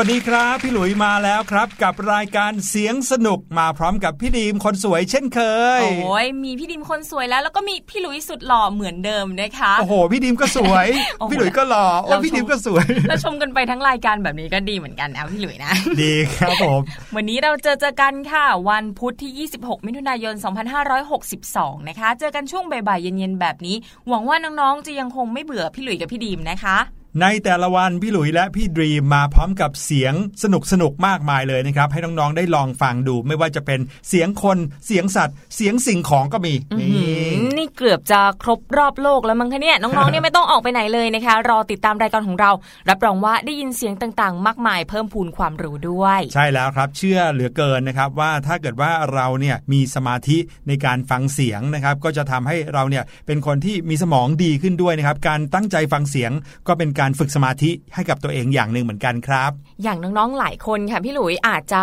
วัสดีครับ พี่หลุยมาแล้วครับ กับรายการเสียงสนุกมาพร้อมกับพี่ดีมคนสวยเช่นเคย โอ้ยมีพี่ดิมคนสวยแล้ว แล้วก็มีพี่หลุยสุดหล่อเหมือนเดิมนะคะโอ้โหพี่ดีมก็สวยโอ้โหพี่หลุยก็หล่อโอ้เราพี่ชมดีมก็สวยแล้วชมกันไปทั้งรายการแบบนี้ก็ดีเหมือนกันนะพี่หลุยนะ ดีครับผมวันนี้เราเจอเจอกันค่ะ วันพุธที่ 26 มิถุนายน 2562 นะคะ เจอกันช่วงบ่ายๆเย็นๆแบบนี้ หวังว่าน้องๆจะยังคงไม่เบื่อพี่หลุยกับพี่ดีมนะคะ ในแต่ละวันพี่หลุยและพี่ดรีมมาพร้อมกับเสียงสนุกสนุกๆมากมายเลยนะครับ ให้น้องๆได้ลองฟังดู ไม่ว่าจะเป็นเสียงคนเสียงสัตว์ เสียงสิ่งของก็มีอื้อนี่หือนี่เกือบจะครบรอบโลกแล้วมั้งคะเนี่ยน้องๆเนี่ยไม่ต้องออกไปไหนเลยนะคะ รอติดตามรายการของเรา รับรองว่าได้ยินเสียงต่างๆ มากมาย เพิ่มพูนความรู้ด้วย ใช่แล้วครับ เชื่อเหลือเกินนะครับว่าถ้าเกิดว่าเราเนี่ยมีสมาธิในการฟังเสียงนะครับ ก็จะทำให้เราเนี่ยเป็นคนที่มีสมองดีขึ้นด้วยนะครับการตั้งใจฟังเสียงก็เป็นการฝึกสมาธิให้กับตัวเองอย่างหนึ่งเหมือนกันครับ อย่างน้องๆหลายคนค่ะพี่หลุยอาจจะ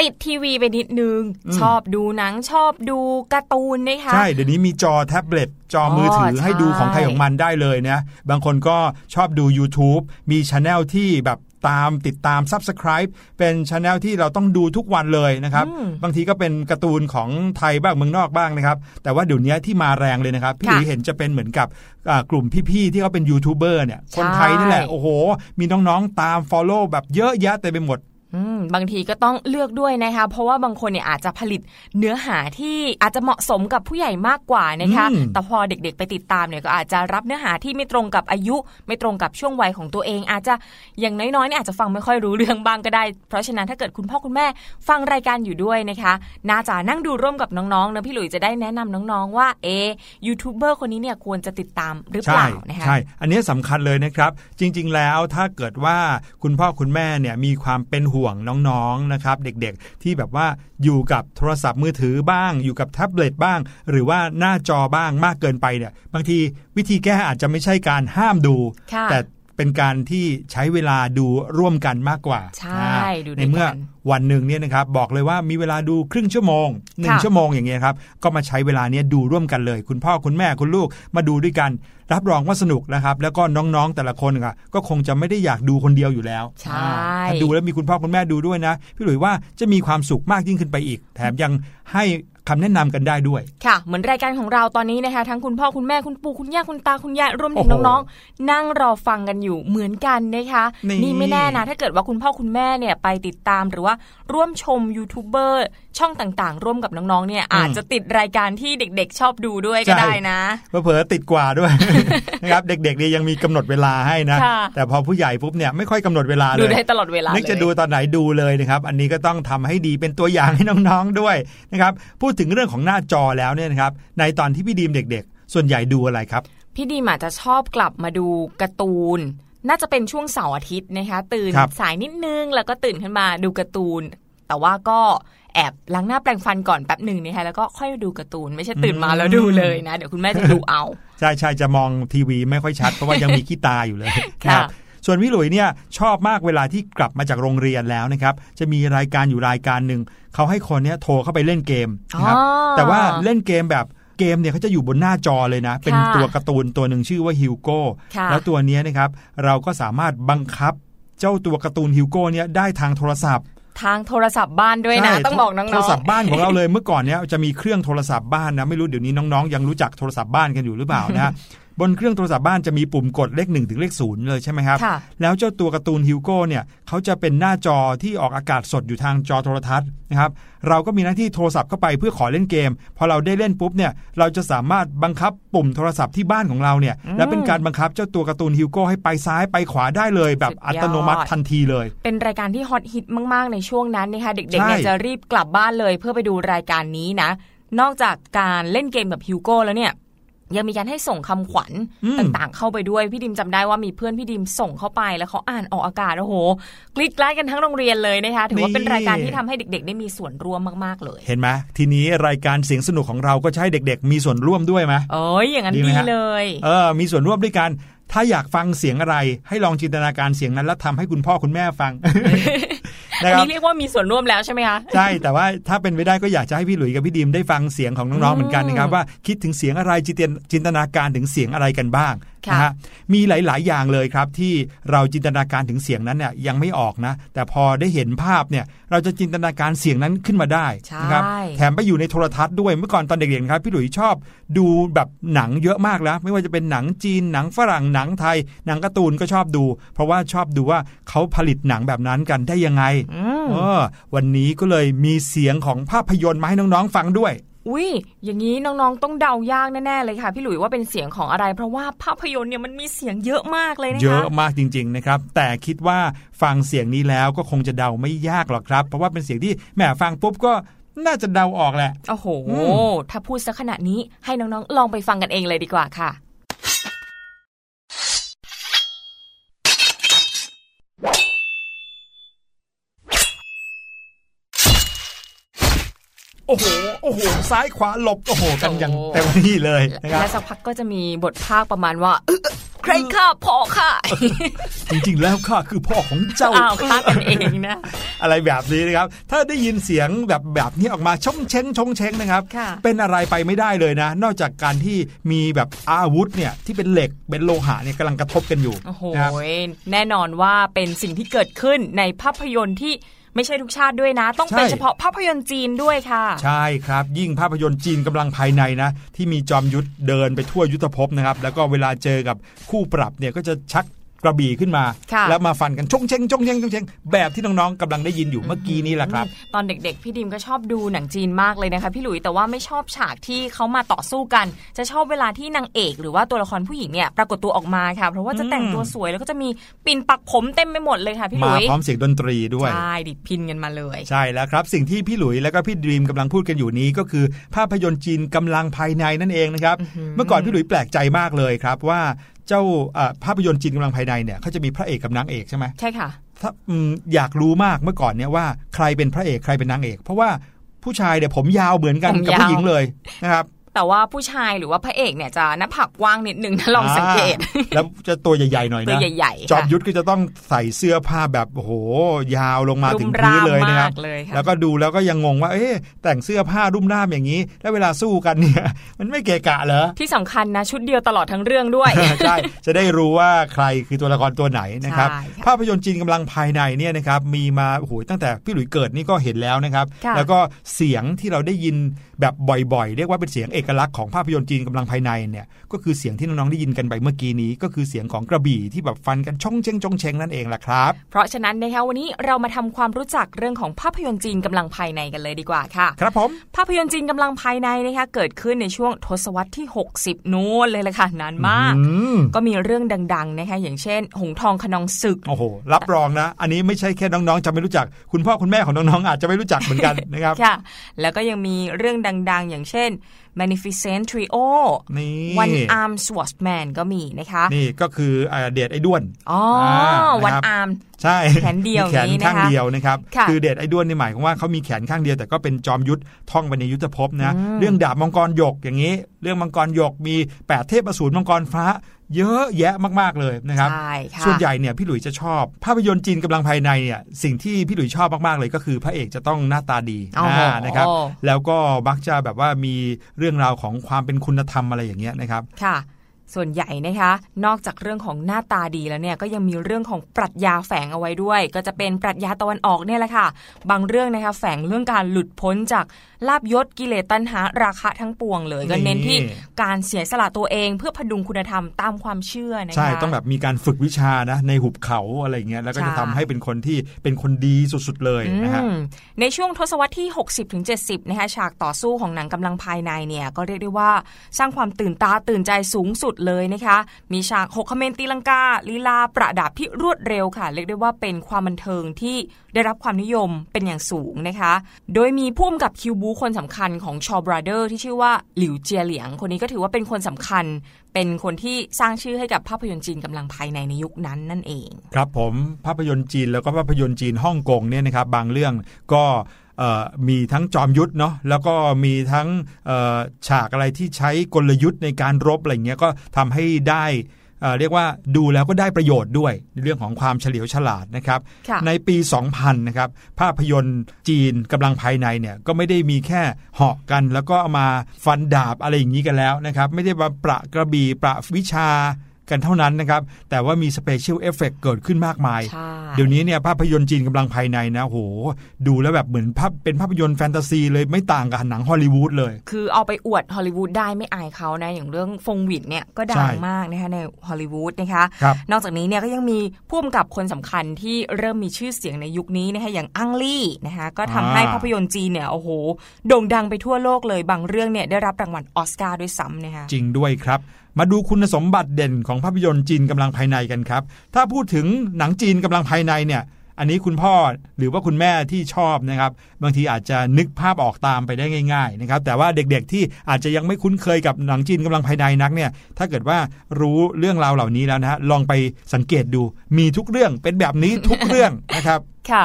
ติดทีวีไปนิดนึงอืมชอบดูหนังชอบดูการ์ตูนนะคะใช่เดี๋ยวนี้มีจอแท็บเล็ตจอมือถือใช่ให้ดูของใครของมันได้เลยนะ บางคนก็ชอบดู YouTube มีช anel ที่แบบ ตามติดตาม Subscribe เป็นช anel ที่เราต้องดูทุกวันเลยนะครับอืมบางทีก็เป็นการ์ตูนของไทยบ้างเมืองนอกบ้างนะครับ แต่ว่าเดี๋ยวนี้ที่มาแรงเลยนะครับ พี่หค่ะลุยเห็นจะเป็นเหมือนกับอ่ากลุ่มพี่ๆที่เขาเป็นยูทูบเบอร์เนี่ยคนไทยนี่แหละใช่โอ้โห มีน้องๆตาม Follow แบบเยอะแยะเต็มไปหมดอืม บางทีก็ต้องเลือกด้วยนะคะ เพราะว่าบางคนเนี่ยอาจจะผลิตเนื้อหาที่อาจจะเหมาะสมกับผู้ใหญ่มากกว่านะคะอืมแต่พอเด็กๆไปติดตามเนี่ยก็อาจจะรับเนื้อหาที่ไม่ตรงกับอายุ ไม่ตรงกับช่วงวัยของตัวเอง อาจจะอย่างน้อยๆเนี่ยอาจจะฟังไม่ค่อยรู้เรื่องบ้างก็ได้ เพราะฉะนั้นถ้าเกิดคุณพ่อคุณแม่ฟังรายการอยู่ด้วยนะคะน่าจะนั่งดูร่วมกับน้องๆนะพี่หลุยจะได้แนะนำน้องๆ ว่าเอะยูทูบเบอร์คนนี้เนี่ยควรจะติดตามหรือเปใช่ล่านะคะใช่อันนี้สำคัญเลยนะครับ จริง ๆ แล้วถ้าเกิดว่าคุณพ่อคุณแม่เนี่ยมีความเป็นห่วงน้องๆนะครับ เด็กๆ ที่แบบว่าอยู่กับโทรศัพท์มือถือบ้าง อยู่กับแท็บเล็ตบ้าง หรือว่าหน้าจอบ้างมากเกินไปเนี่ยบางทีวิธีแก้อาจจะไม่ใช่การห้ามดูค่ะแต่ เป็นการที่ใช้เวลาดูร่วมกันมากกว่าใช่อ่าดูด้วยในเมื่อกันวันหนึ่งเนี่ยนะครับบอกเลยว่ามีเวลาดูครึ่งชั่วโมงหนึ่งค่ะชั่วโมงอย่างเงี้ยครับก็มาใช้เวลาเนี้ยดูร่วมกันเลย คุณพ่อคุณแม่คุณลูกมาดูด้วยกัน รับรองว่าสนุกนะครับ แล้วก็น้องๆแต่ละคนอะก็คงจะไม่ได้อยากดูคนเดียวอยู่แล้วใช่อ่าถ้าดูแล้วมีคุณพ่อคุณแม่ดูด้วยนะ พี่หลุยว่าจะมีความสุขมากยิ่งขึ้นไปอีก แถมยังให้ คำแนะนำกันได้ด้วยค่ะ เหมือนรายการของเราตอนนี้นะคะทั้งคุณพ่อคุณแม่คุณปู่คุณย่าคุณตาคุณยายรวมถึงโอ้โหน้องๆ นั่งรอฟังกันอยู่เหมือนกันนะคะนี่ไม่แน่นะถ้าเกิดว่าคุณพ่อคุณแม่เนี่ยไปติดตามหรือว่าร่วมชมยูทูบเบอร์ ช่องต่างๆ ร่วมกับน้องๆเนี่ยอาจจะติดรายการที่เด็ก ๆ ชอบดูด้วยก็ได้นะเผลอๆติดกว่าด้วยนะครับเด็กๆเนี่ยยังมีกำหนดเวลาให้นะค่ะแต่พอผู้ใหญ่ปุ๊บเนี่ยไม่ค่อยกำหนดเวลาเลยดูได้ตลอดเวลานึกจะเลยดูตอนไหนดูเลยนะครับอันนี้ก็ต้องทำให้ดีเป็นตัวอย่างให้น้องๆด้วยนะครับพูดถึงเรื่องของหน้าจอแล้วเนี่ยนะครับในตอนที่พี่ดีมเด็ก ๆ ส่วนใหญ่ดูอะไรครับ พี่ดีมอาจจะชอบกลับมาดูการ์ตูนน่าจะเป็นช่วงเสาร์อาทิตย์นะคะ ตื่นครับสายนิดนึงแล้วก็ตื่นขึ้นมาดูการ์ตูน แต่ว่าก็ แอบล้างหน้าแปรงฟันก่อนแป๊บหนึ่งนะคะแล้วก็ค่อยดูการ์ตูนไม่ใช่ตื่นมาแล้วดูเลยนะ เดี๋ยวคุณแม่จะดูเอา ใช่ใช่จะมองทีวีไม่ค่อยชัดเพราะว่ายังมีขี้ตาอยู่เลยค่ะนะครับส่วนพี่หลุยเนี่ยชอบมากเวลาที่กลับมาจากโรงเรียนแล้วนะครับ จะมีรายการอยู่รายการหนึ่งเขาให้คนเนี้ยโทรเข้าไปเล่นเกมนะครับอ๋อแต่ว่าเล่นเกมแบบเกมเนี่ยเขาจะอยู่บนหน้าจอเลยนะ เป็นค่ะตัวการ์ตูนตัวหนึ่งชื่อว่าฮิวโก้ค่ะแล้วตัวเนี้ยนะครับเราก็สามารถบังคับ เจ้าตัวการ์ตูนฮิวโก้เนี่ยได้ทางโทรศัพท์ ทางโทรศัพท์บ้านด้วยนะใช่ต้องบอกน้องๆโทรศัพท์บ้านของเราเลยเมื่อก่อนเนี้ยจะมีเครื่องโทรศัพท์บ้านนะไม่รู้เดี๋ยวนี้น้องๆ ยังรู้จักโทรศัพท์บ้านกันอยู่หรือเปล่านะ บนเครื่องโทรศัพท์บ้านจะมีปุ่มกดเลขหนึ่งถึงเลขศูนย์เลยใช่ไหมครับค่ะแล้วเจ้าตัวการ์ตูนฮิวโก้เนี่ยเขาจะเป็นหน้าจอที่ออกอากาศสดอยู่ทางจอโทรทัศน์นะครับเราก็มีหน้าที่โทรศัพท์เข้าไปเพื่อขอเล่นเกม พอเราได้เล่นปุ๊บเนี่ยเราจะสามารถบังคับปุ่มโทรศัพท์ที่บ้านของเราเนี่ยอืมและเป็นการบังคับเจ้าตัวการ์ตูนฮิวโก้ให้ไปซ้ายไปขวาได้เลย แบบสุดยอดอัตโนมัติทันทีเลย เป็นรายการที่ฮอตฮิตมาก ๆ ในช่วงนั้นนะคะเด็กๆใช่เนี่ยจะรีบกลับบ้านเลยเพื่อไปดูรายการนี้นะ นอกจากการเล่นเกมแบบฮิวโก้แล้วเนี่ย ยังมีการให้ส่งคำขวัญอืมต่างๆ เข้าไปด้วย พี่ดิมจำได้ว่ามีเพื่อนพี่ดิมส่งเข้าไปแล้วเขาอ่านออกอากาศโอ้โหกรีดกราดกันทั้งโรงเรียนเลยนะคะถือว่าเป็นรายการที่ทำให้เด็ก ๆ ได้มีส่วนร่วมมากๆเลย เห็นไหมทีนี้รายการเสียงสนุกของเราก็จะใช้เด็ก ๆ มีส่วนร่วมด้วยไหมโอ้ยอย่างนั้นดีไหมดีฮะเลยเออมีส่วนร่วมด้วยกันถ้าอยากฟังเสียงอะไร ให้ลองจินตนาการเสียงนั้นแล้วทำให้คุณพ่อคุณแม่ฟังอั นะนครับนี้เรียกว่ามีส่วนร่วมแล้วใช่ไหมคะใช่แต่ว่าถ้าเป็นไปได้ก็อยากจะให้พี่หลุยกับพี่ดีมได้ฟังเสียงของน้องๆเหมือนกันนะครับว่าคิดถึงเสียงอะไรจินตจินตนาการถึงเสียงอะไรกันบ้างค่ะนะฮะมีหลาย ๆ อย่างเลยครับที่เราจินตนาการถึงเสียงนั้นเนี่ยยังไม่ออกนะ แต่พอได้เห็นภาพเนี่ยเราจะจินตนาการเสียงนั้นขึ้นมาได้นะครับใช่แถมไปอยู่ในโทรทัศน์ด้วยเมื่อก่อนตอนเด็กๆนะครับพี่หลุยส์ชอบดูแบบหนังเยอะมากแล้ว ไม่ว่าจะเป็นหนังจีนหนังฝรั่งหนังไทย หนังการ์ตูนก็ชอบดู เพราะว่าชอบดูว่าเขาผลิตหนังแบบนั้นกันได้ยังไงอืมเออวันนี้ก็เลยมีเสียงของภาพยนตร์มาให้น้องๆฟังด้วยอุ้ยอย่างนี้น้องๆ ต้องเดายากแน่ๆเลยค่ะ พี่หลุยว่าเป็นเสียงของอะไร เพราะว่าภาพยนตร์เนี่ยมันมีเสียงเยอะมากเลยนะคะเยอะมากจริง ๆนะครับ แต่คิดว่าฟังเสียงนี้แล้วก็คงจะเดาไม่ยากหรอกครับ เพราะว่าเป็นเสียงที่แหมฟังปุ๊บก็น่าจะเดาออกแหละ โอ้โหอืถ้าพูดสักขนาดนี้ให้น้องๆ ลองไปฟังกันเองเลยดีกว่าค่ะ โอ้โหโอ้โหซ้ายขวาหลบโอ้โหกันอย่างโอ้เต็มที่เลยนะครับและสักพักก็จะมีบทภาคประมาณว่าเอ้อใครฆ่าพ่อค่ะจริงๆแล้วข้าคือพ่อของเจ้าอ้าวฆ่ากันเองนะ อะไรแบบนี้นะครับ ถ้าได้ยินเสียงแบบแบบนี้ออกมาชงเชงชงเชงนะครับค่ะเป็นอะไรไปไม่ได้เลยนะ นอกจากการที่มีแบบอาวุธเนี่ยที่เป็นเหล็กเป็นโลหะเนี่ยกำลังกระทบกันอยู่โอ้โหนะครับแน่นอนว่าเป็นสิ่งที่เกิดขึ้นในภาพยนตร์ที่ ไม่ใช่ทุกชาติด้วยนะ ต้องเป็นใช่เฉพาะภาพยนตร์จีนด้วยค่ะ ใช่ครับ ยิ่งภาพยนตร์จีนกำลังภายในนะ ที่มีจอมยุทธเดินไปทั่วยุทธภพนะครับ แล้วก็เวลาเจอกับคู่ปรับเนี่ยก็จะชัก กระบี่ขึ้นมาค่ะแล้วมาฟันกันชงเชงชงเชงชงเชงแบบที่น้องๆกำลังได้ยินอยู่เมื่อกี้นี้แหละครับ ตอนเด็กๆ พี่ดิมก็ชอบดูหนังจีนมากเลยนะคะ พี่หลุยแต่ว่าไม่ชอบฉากที่เขามาต่อสู้กัน จะชอบเวลาที่นางเอก หรือว่าตัวละครผู้หญิงเนี่ยปรากฏตัวออกมาค่ะ เพราะว่าจะแต่งตัวสวยแล้วก็จะมีปิ่นปักผมเต็มไปหมดเลยค่ะพี่หมาลุยพร้อมเสียงดนตรีด้วยใช่ดิดพินกันมาเลย ใช่แล้วครับ สิ่งที่พี่หลุยและก็พี่ดรีมกำลังพูดกันอยู่นี้ก็คือ ภาพยนตร์จีนกำลังภายในนั่นเองนะครับเมื่อก่อนพี่หลุยแปลกใจมากเลยครับว่า เจ้าอ่าภาพยนตร์จีนกำลังภายในเนี่ยเขาจะมีพระเอกกับนางเอกใช่ไหมใช่ค่ะถ้าอืมอยากรู้มากเมื่อก่อนเนี่ยว่าใครเป็นพระเอกใครเป็นนางเอก เพราะว่าผู้ชายเนี่ยผมยาวเหมือนกันผมกับยาวผู้หญิงเลยนะครับ แต่ว่าผู้ชายหรือว่าพระเอกเนี่ยจะหน้าผากกว้างนิดนึงถ้าลองสังเกตอ่าแล้วจะตัวใหญ่ๆหน่อยตัวนะใหญ่ๆจอมค่ะยุทธก็จะต้องใส่เสื้อผ้าแบบโอ้โหยาวลงมารุมถึงพื้นเลยนะครับร่ามมากเลยค่ะแล้วก็ดูแล้วก็ยังงงว่าเอ๊ะแต่งเสื้อผ้ารุ่มร่ามอย่างนี้ แล้วเวลาสู้กันเนี่ยมันไม่เกะกะเหรอที่สำคัญนะชุดเดียวตลอดทั้งเรื่องด้วยใช่จะได้รู้ว่าใครคือตัวละครตัวไหนนะครับใช่ค่ะภาพยนตร์จีนกำลังภายในเนี่ยนะครับมีมาโอ้โหตั้งแต่พี่หลุยเกิดนี่ก็เห็นแล้วนะครับค่ะแล้วก็เสียงที่เราได้ยินแบบบ่อยๆ เรียกว่าเป็นเสียงเอกลักษณ์ของภาพยนตร์จีนกำลังภายในเนี่ยก็คือเสียงที่น้องๆได้ยินกันไปเมื่อกี้นี้ ก็คือเสียงของกระบี่ที่แบบฟันกันช่องเชงช่องเชงนั่นเองแหละครับ เพราะฉะนั้นนะคะวันนี้เรามาทำความรู้จักเรื่องของภาพยนตร์จีนกำลังภายในกันเลยดีกว่าค่ะ ครับผมภาพยนตร์จีนกำลังภายในนะคะเกิดขึ้นในช่วงทศวรรษที่ 60 นู้นเลยแหละค่ะนานมากอืมก็มีเรื่องดังๆนะคะอย่างเช่น หงทองขนองศึกโอ้โหรับรองนะ อันนี้ไม่ใช่แค่น้องๆจะไม่รู้จัก คุณพ่อคุณแม่ของน้องๆอาจจะไม่รู้จักเหมือนกันนะครับค่ะแล้วก็ยังมีเรื่องดัง ๆ อย่างเช่น Magnificent Trio นี่ One Arm Swordsman ก็มีนะคะ นี่ก็คืออ่าเดดไอ้ด้วนอ๋อนะครับ One Arm ใช่แขนเดียวมีแขนนี้นะคะข้างเดียวนะครับค่ะอเดดไอ้ด้วนนี่หมายความว่าเขามีแขนข้างเดียวแต่ก็เป็นจอมยุทธท่องไปในยุทธภพนะอืมเรื่องดาบมังกรหยกอย่างนี้ เรื่องมังกรหยกมีแปดเทพอสูรมังกรฟ้า เยอะแยะมากๆเลยนะครับใช่ค่ะส่วนใหญ่เนี่ยพี่หลุยจะชอบ ภาพยนตร์จีนกำลังภายในเนี่ยสิ่งที่พี่หลุยชอบมากๆเลยก็คือพระเอกจะต้องหน้าตาดีโอ้โหอ่านะครับ แล้วก็มักจะแบบว่ามีเรื่องราวของความเป็นคุณธรรมอะไรอย่างเงี้ยนะครับค่ะ ส่วนใหญ่นะคะ นอกจากเรื่องของหน้าตาดีแล้วเนี่ยก็ยังมีเรื่องของปรัชญาแฝงเอาไว้ด้วย ก็จะเป็นปรัชญาตะวันออกเนี่ยแหละค่ะ บางเรื่องนะคะแฝงเรื่องการหลุดพ้นจากลาบยศกิเลสตัณหาราคะทั้งปวงเลย ก็เน้นที่นี่การเสียสละตัวเองเพื่อพดุงคุณธรรมตามความเชื่อนะคะใช่ต้องแบบมีการฝึกวิชานะในหุบเขาอะไรเงี้ยแล้วก็จะใช่ทำให้เป็นคนที่เป็นคนดีสุดๆเลยนะฮะอืมในช่วงทศวรรษที่ 60-70ถึง70นะคะฉากต่อสู้ของหนังกำลังภายในเนี่ยก็เรียกได้ว่าสร้างความตื่นตาตื่นใจสูงสุดเลยนะคะ มีฉากหกคเมนตีลังกาลีลาประดับที่รวดเร็วค่ะ เรียกได้ว่าเป็นความบันเทิงที่ได้รับความนิยมเป็นอย่างสูงนะคะ โดยมีผู้กำกับคิวบูคนสำคัญของชอบราเดอร์ที่ชื่อว่าหลิวเจียเหลียง คนนี้ก็ถือว่าเป็นคนสำคัญ เป็นคนที่สร้างชื่อให้กับภาพยนตร์จีนกำลังภายในในยุคนั้นนั่นเอง ครับผมภาพยนตร์จีนแล้วก็ภาพยนตร์จีนฮ่องกงเนี่ยนะครับบางเรื่องก็ มีทั้งจอมยุทธเนาะแล้วก็มีทั้งเอ่อฉากอะไรที่ใช้กลยุทธ์ในการรบอะไรเงี้ยก็ทำให้ได้เอ่อเรียกว่าดูแล้วก็ได้ประโยชน์ด้วยในเรื่องของความเฉลียวฉลาดนะครับค่ะในปี 2000 นะครับภาพยนตร์จีนกำลังภายในเนี่ยก็ไม่ได้มีแค่เหาะกัน แล้วก็เอามาฟันดาบอะไรอย่างนี้กันแล้วนะครับ ไม่ได้มาประกระบี่ประวิชา กันเท่านั้นนะครับ แต่ว่ามี special effect เกิดขึ้นมากมายใช่เดี๋ยวนี้เนี่ยภาพยนตร์จีนกำลังภายในนะโห ดูแล้วแบบเหมือนภาพเป็นภาพยนตร์แฟนตาซีเลยไม่ต่างกับหนังฮอลลีวูดเลย คือเอาไปอวดฮอลลีวูดได้ไม่อายเขานะอย่างเรื่องฟงหวินเนี่ยก็ดังมากนะคะใช่ในฮอลลีวูดนะคะครับนอกจากนี้เนี่ยก็ยังมีผู้กำกับคนสำคัญที่เริ่มมีชื่อเสียงในยุคนี้นะคะอย่างอังลี่นะคะก็ทำให้อ่าภาพยนตร์จีนเนี่ยโอ้โหโด่งดังไปทั่วโลกเลยบางเรื่องเนี่ยได้รับรางวัลออสการ์ด้วยซ้ำนะคะจริงด้วยครับมาดูคุณสมบัติเด่นของภาพยนตร์จีนกำลังภายในกันครับ ถ้าพูดถึงหนังจีนกำลังภายในเนี่ย อันนี้คุณพ่อหรือว่าคุณแม่ที่ชอบนะครับ บางทีอาจจะนึกภาพออกตามไปได้ง่าย ๆ นะครับ แต่ว่าเด็กๆที่อาจจะยังไม่คุ้นเคยกับหนังจีนกำลังภายในนักเนี่ย ถ้าเกิดว่ารู้เรื่องราวเหล่านี้แล้วนะฮะลองไปสังเกตดู มีทุกเรื่องเป็นแบบนี้ทุกเรื่องนะครับค่ะ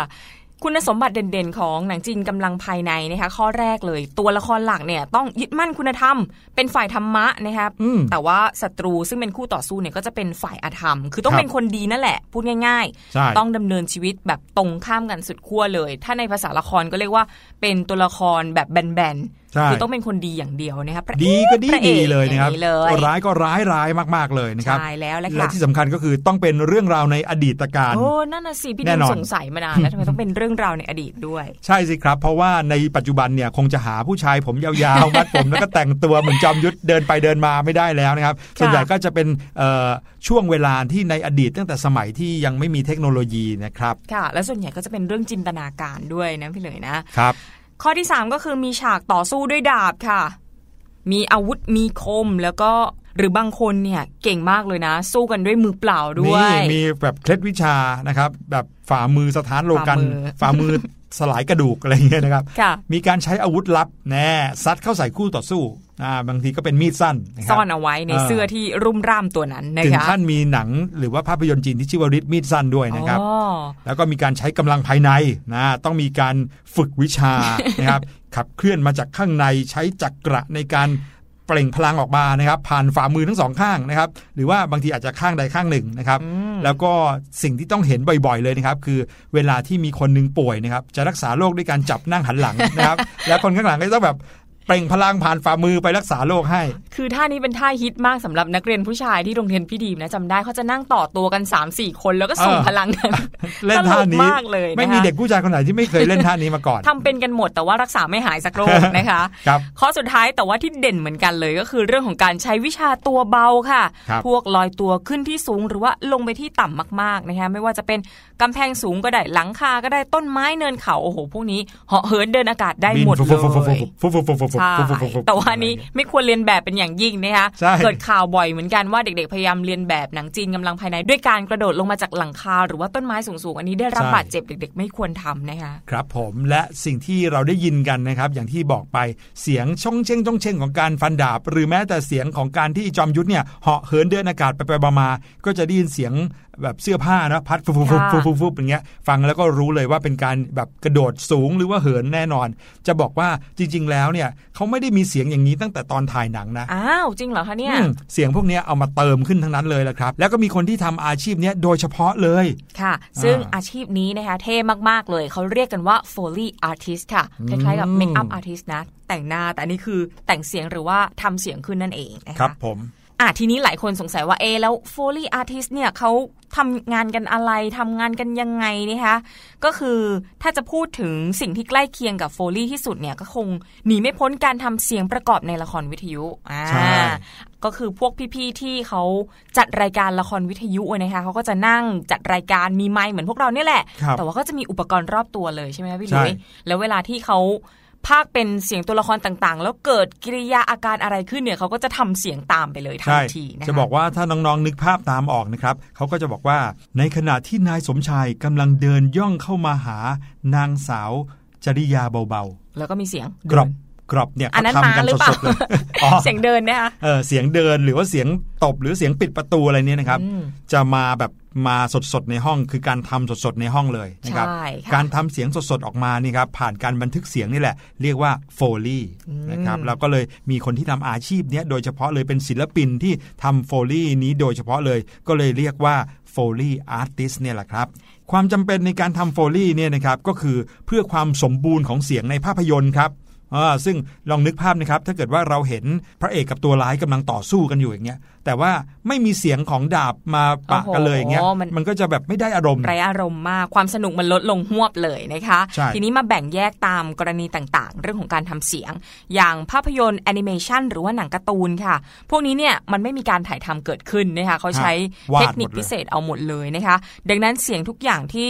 คุณสมบัติเด่นๆ ของหนังจีนกำลังภายในนะคะข้อแรกเลย ตัวละครหลักเนี่ยต้องยึดมั่นคุณธรรม เป็นฝ่ายธรรมะนะครับอืมแต่ว่าศัตรูซึ่งเป็นคู่ต่อสู้เนี่ยก็จะเป็นฝ่ายอธรรม คือต้องครับเป็นคนดีนั่นแหละ พูดง่ายใช่ๆต้องดำเนินชีวิตแบบตรงข้ามกันสุดขั้วเลย ถ้าในภาษาละครก็เรียกว่าเป็นตัวละครแบบแบนใช่ๆ คือต้องเป็นคนดีอย่างเดียวนะครับพระดีก็ดีพระเอดีกเลยนะครับอย่างเลยร้ายก็ร้ายร้ายมากๆเลยนะครับใช่แล้วแหละและค่ะที่สำคัญก็คือต้องเป็นเรื่องราวในอดีตการโอ้นั่นน่ะสิพี่แน่ดิมนอนสงสัยมานานแล้วทำไมต้องเป็นเรื่องราวในอดีตด้วย ใช่สิครับ เพราะว่าในปัจจุบันเนี่ยคงจะหาผู้ชายผมยาวๆมัดผมแล้วก็แต่งตัวเหมือนจอมยุทธเดินไปเดินมาไม่ได้แล้วนะครับส่วนใหญ่ก็จะเป็นเอ่อช่วงเวลาที่ในอดีตตั้งแต่สมัยที่ยังไม่มีเทคโนโลยีนะครับค่ะและส่วนใหญ่ก็จะเป็นเรื่องจินตนาการด้วยนะพี่เลยนะครับ ข้อที่ 3 ก็คือมีฉากต่อสู้ด้วยดาบค่ะ มีอาวุธมีคมแล้วก็ หรือบางคนเนี่ยเก่งมากเลยนะ สู้กันด้วยมือเปล่าด้วย มีแบบเคล็ดวิชานะครับ แบบฝ่ามือสถานโลกัน ฝ่ามือฝ่ามือสลายกระดูกอะไรอย่างเงี้ยนะครับค่ะมีการใช้อาวุธลับแน่ซัดเข้าใส่คู่ต่อสู้อ่าบางทีก็เป็นมีดสั้นนะครับซ่อนเอาไว้ในอ่าเสื้อที่รุ่มร่ามตัวนั้นนะถึงคะขั้นมีหนังหรือว่าภาพยนตร์จีนที่ชื่อว่าริดมีดสั้นด้วยนะครับอ๋อแล้วก็มีการใช้กำลังภายในนะต้องมีการฝึกวิชานะครับขับเคลื่อนมาจากข้างในใช้จักระในการ เปล่งพลังออกมานะครับ ผ่านฝ่ามือทั้งสองข้างนะครับ หรือว่าบางทีอาจจะข้างใดข้างหนึ่งนะครับ แล้วก็สิ่งที่ต้องเห็นบ่อยๆเลยนะครับ คือเวลาที่มีคนหนึงป่วยนะครับ จะรักษาโรคด้วยการจับนั่งหันหลังนะครับ แล้วคนข้างหลังก็ต้องแบบ เปล่งพลังผ่านฝ่ามือไปรักษาโรคให้ คือท่านี้เป็นท่าฮิตมากสำหรับนักเรียนผู้ชายที่โรงเรียนพี่ดีมนะจำได้เขาจะนั่งต่อตัวกัน 3 4 คนแล้วก็ส่งเออพลังกันเล่นท่านี้ตลกมากเลยนะคะไม่มีเด็กผู้ชายคนไหนที่ไม่เคยเล่นท่านี้มาก่อนทำเป็นกันหมดแต่ว่ารักษาไม่หายสักโรคนะคะครับข้อสุดท้ายแต่ว่าที่เด่นเหมือนกันเลยก็คือเรื่องของการใช้วิชาตัวเบาค่ะครับพวกลอยตัวขึ้นที่สูงหรือว่าลงไปที่ต่ำมากๆนะคะไม่ว่าจะเป็นกำแพงสูงก็ได้หลังคาก็ได้ต้นไม้เนินเขาโอ้โหพวกนี้เหาะเหินเดินอากาศได้หมดบินเลฟุบฟุบฟุบยใช่แต่ว่านี้ไม่ควรเรียนแบบเป็นอย่างยิ่งนะคะเกิดข่าวบ่อยเหมือนกันว่าเด็กๆพยายามเรียนแบบหนังจีนกำลังภายในด้วยการกระโดดลงมาจากหลังคาหรือว่าต้นไม้สูงๆอันนี้ได้รับบาดเจ็บเด็ก ๆ ไม่ควรทำนะคะครับผมและสิ่งที่เราได้ยินกันนะครับ อย่างที่บอกไปเสียงช่องเช่งช่องเช่งของการฟันดาบ หรือแม้แต่เสียงของการที่จอมยุทธเนี่ยเหาะเหินเดินอากาศไปไปมาก็จะได้ยินเสียง แบบเสื้อผ้านะพัดฟุบฟุบฟุบฟุบฟุบฟุบอย่างเงี้ยฟังแล้วก็รู้เลยว่าเป็นการแบบกระโดดสูงหรือว่าเหินแน่นอน จะบอกว่าจริง ๆ แล้วเนี่ยเขาไม่ได้มีเสียงอย่างนี้ตั้งแต่ตอนถ่ายหนังนะอ้าวจริงเหรอคะเนี่ยอืมเสียงพวกเนี้ยเอามาเติมขึ้นทั้งนั้นเลยแหละครับ แล้วก็มีคนที่ทำอาชีพเนี้ยโดยเฉพาะเลยค่ะ ซึ่งอ่าอาชีพนี้นะคะเท่มากๆเลยเขาเรียกกันว่า Foley Artist ค่ะคล้ายๆกับอืม Make Up Artist นะแต่งหน้าแต่อันนี้คือแต่งเสียงหรือว่าทำเสียงขึ้นนั่นเองนะคะครับผม อะทีนี้หลายคนสงสัยว่าเอะแล้ว Foley Artist เนี่ยเขาทำงานกันอะไรทำงานกันยังไงนะคะก็คือถ้าจะพูดถึงสิ่งที่ใกล้เคียงกับ Foley ที่สุดเนี่ยก็คงหนีไม่พ้นการทำเสียงประกอบในละครวิทยุอ่าใช่ก็คือพวกพี่ๆที่เขาจัดรายการละครวิทยุนะคะเขาก็จะนั่งจัดรายการมีไมค์เหมือนพวกเราเนี่ยแหละครับแต่ว่าก็จะมีอุปกรณ์รอบตัวเลยใช่ไหมคะพี่ใช่ลุยแล้วเวลาที่เขา พากเป็นเสียงตัวละครต่างๆ แล้วเกิดกิริยาอาการอะไรขึ้นเนี่ยเขาก็จะทำเสียงตามไปเลยทันใช่ทีนะคะจะบอกว่าถ้าน้องๆนึกภาพตามออกนะครับเขาก็จะบอกว่า ในขณะที่นายสมชายกำลังเดินย่องเข้ามาหานางสาวจริยาเบาแล้วก็มีเสียงๆกรอบ กรอบเนี่ยอันเขานั้นทำมากันหรือเปล่าสดๆเลยอ๋อเสียงเดินนะคะเออเสียงเดินหรือว่าเสียงตบหรือเสียงปิดประตูอะไรเนี่ยนะครับอืมจะมาแบบมาสดๆในห้องคือการทำสดๆในห้องเลยนะครับใช่ค่ะการทำเสียงสดๆออกมานี่ครับผ่านการบันทึกเสียงนี่แหละ เรียกว่าโฟลีนะครับแล้วก็เลยมีคนที่ทำอาชีพเนี้ยโดยเฉพาะเลยเป็นศิลปินที่ทำโฟลีนี้โดยเฉพาะเลยก็เลยเรียกว่าโฟลีอาร์ติสเนี่ยแหละครับความจำเป็นในการทำโฟลีเนี่ยนะครับก็คือเพื่อความสมบูรณ์ของเสียงในภาพยนตร์ครับ อ่าซึ่งลองนึกภาพนะครับ ถ้าเกิดว่าเราเห็นพระเอกกับตัวร้ายกำลังต่อสู้กันอยู่อย่างเงี้ย แต่ว่าไม่มีเสียงของดาบมาปะกันเลยอย่างเงี้ยโอ้โหมันมันก็จะแบบไม่ได้อารมณ์ไรอารมณ์มากความสนุกมันลดลงหวบเลยนะคะใช่ทีนี้มาแบ่งแยกตามกรณีต่างๆ เรื่องของการทำเสียง อย่างภาพยนตร์แอนิเมชันหรือว่าหนังการ์ตูนค่ะ พวกนี้เนี่ยมันไม่มีการถ่ายทำเกิดขึ้นนะคะเขาใช้เทคนิคพิเศษหมดเลยพิเศษเอาหมดเลยนะคะ ดังนั้นเสียงทุกอย่างที่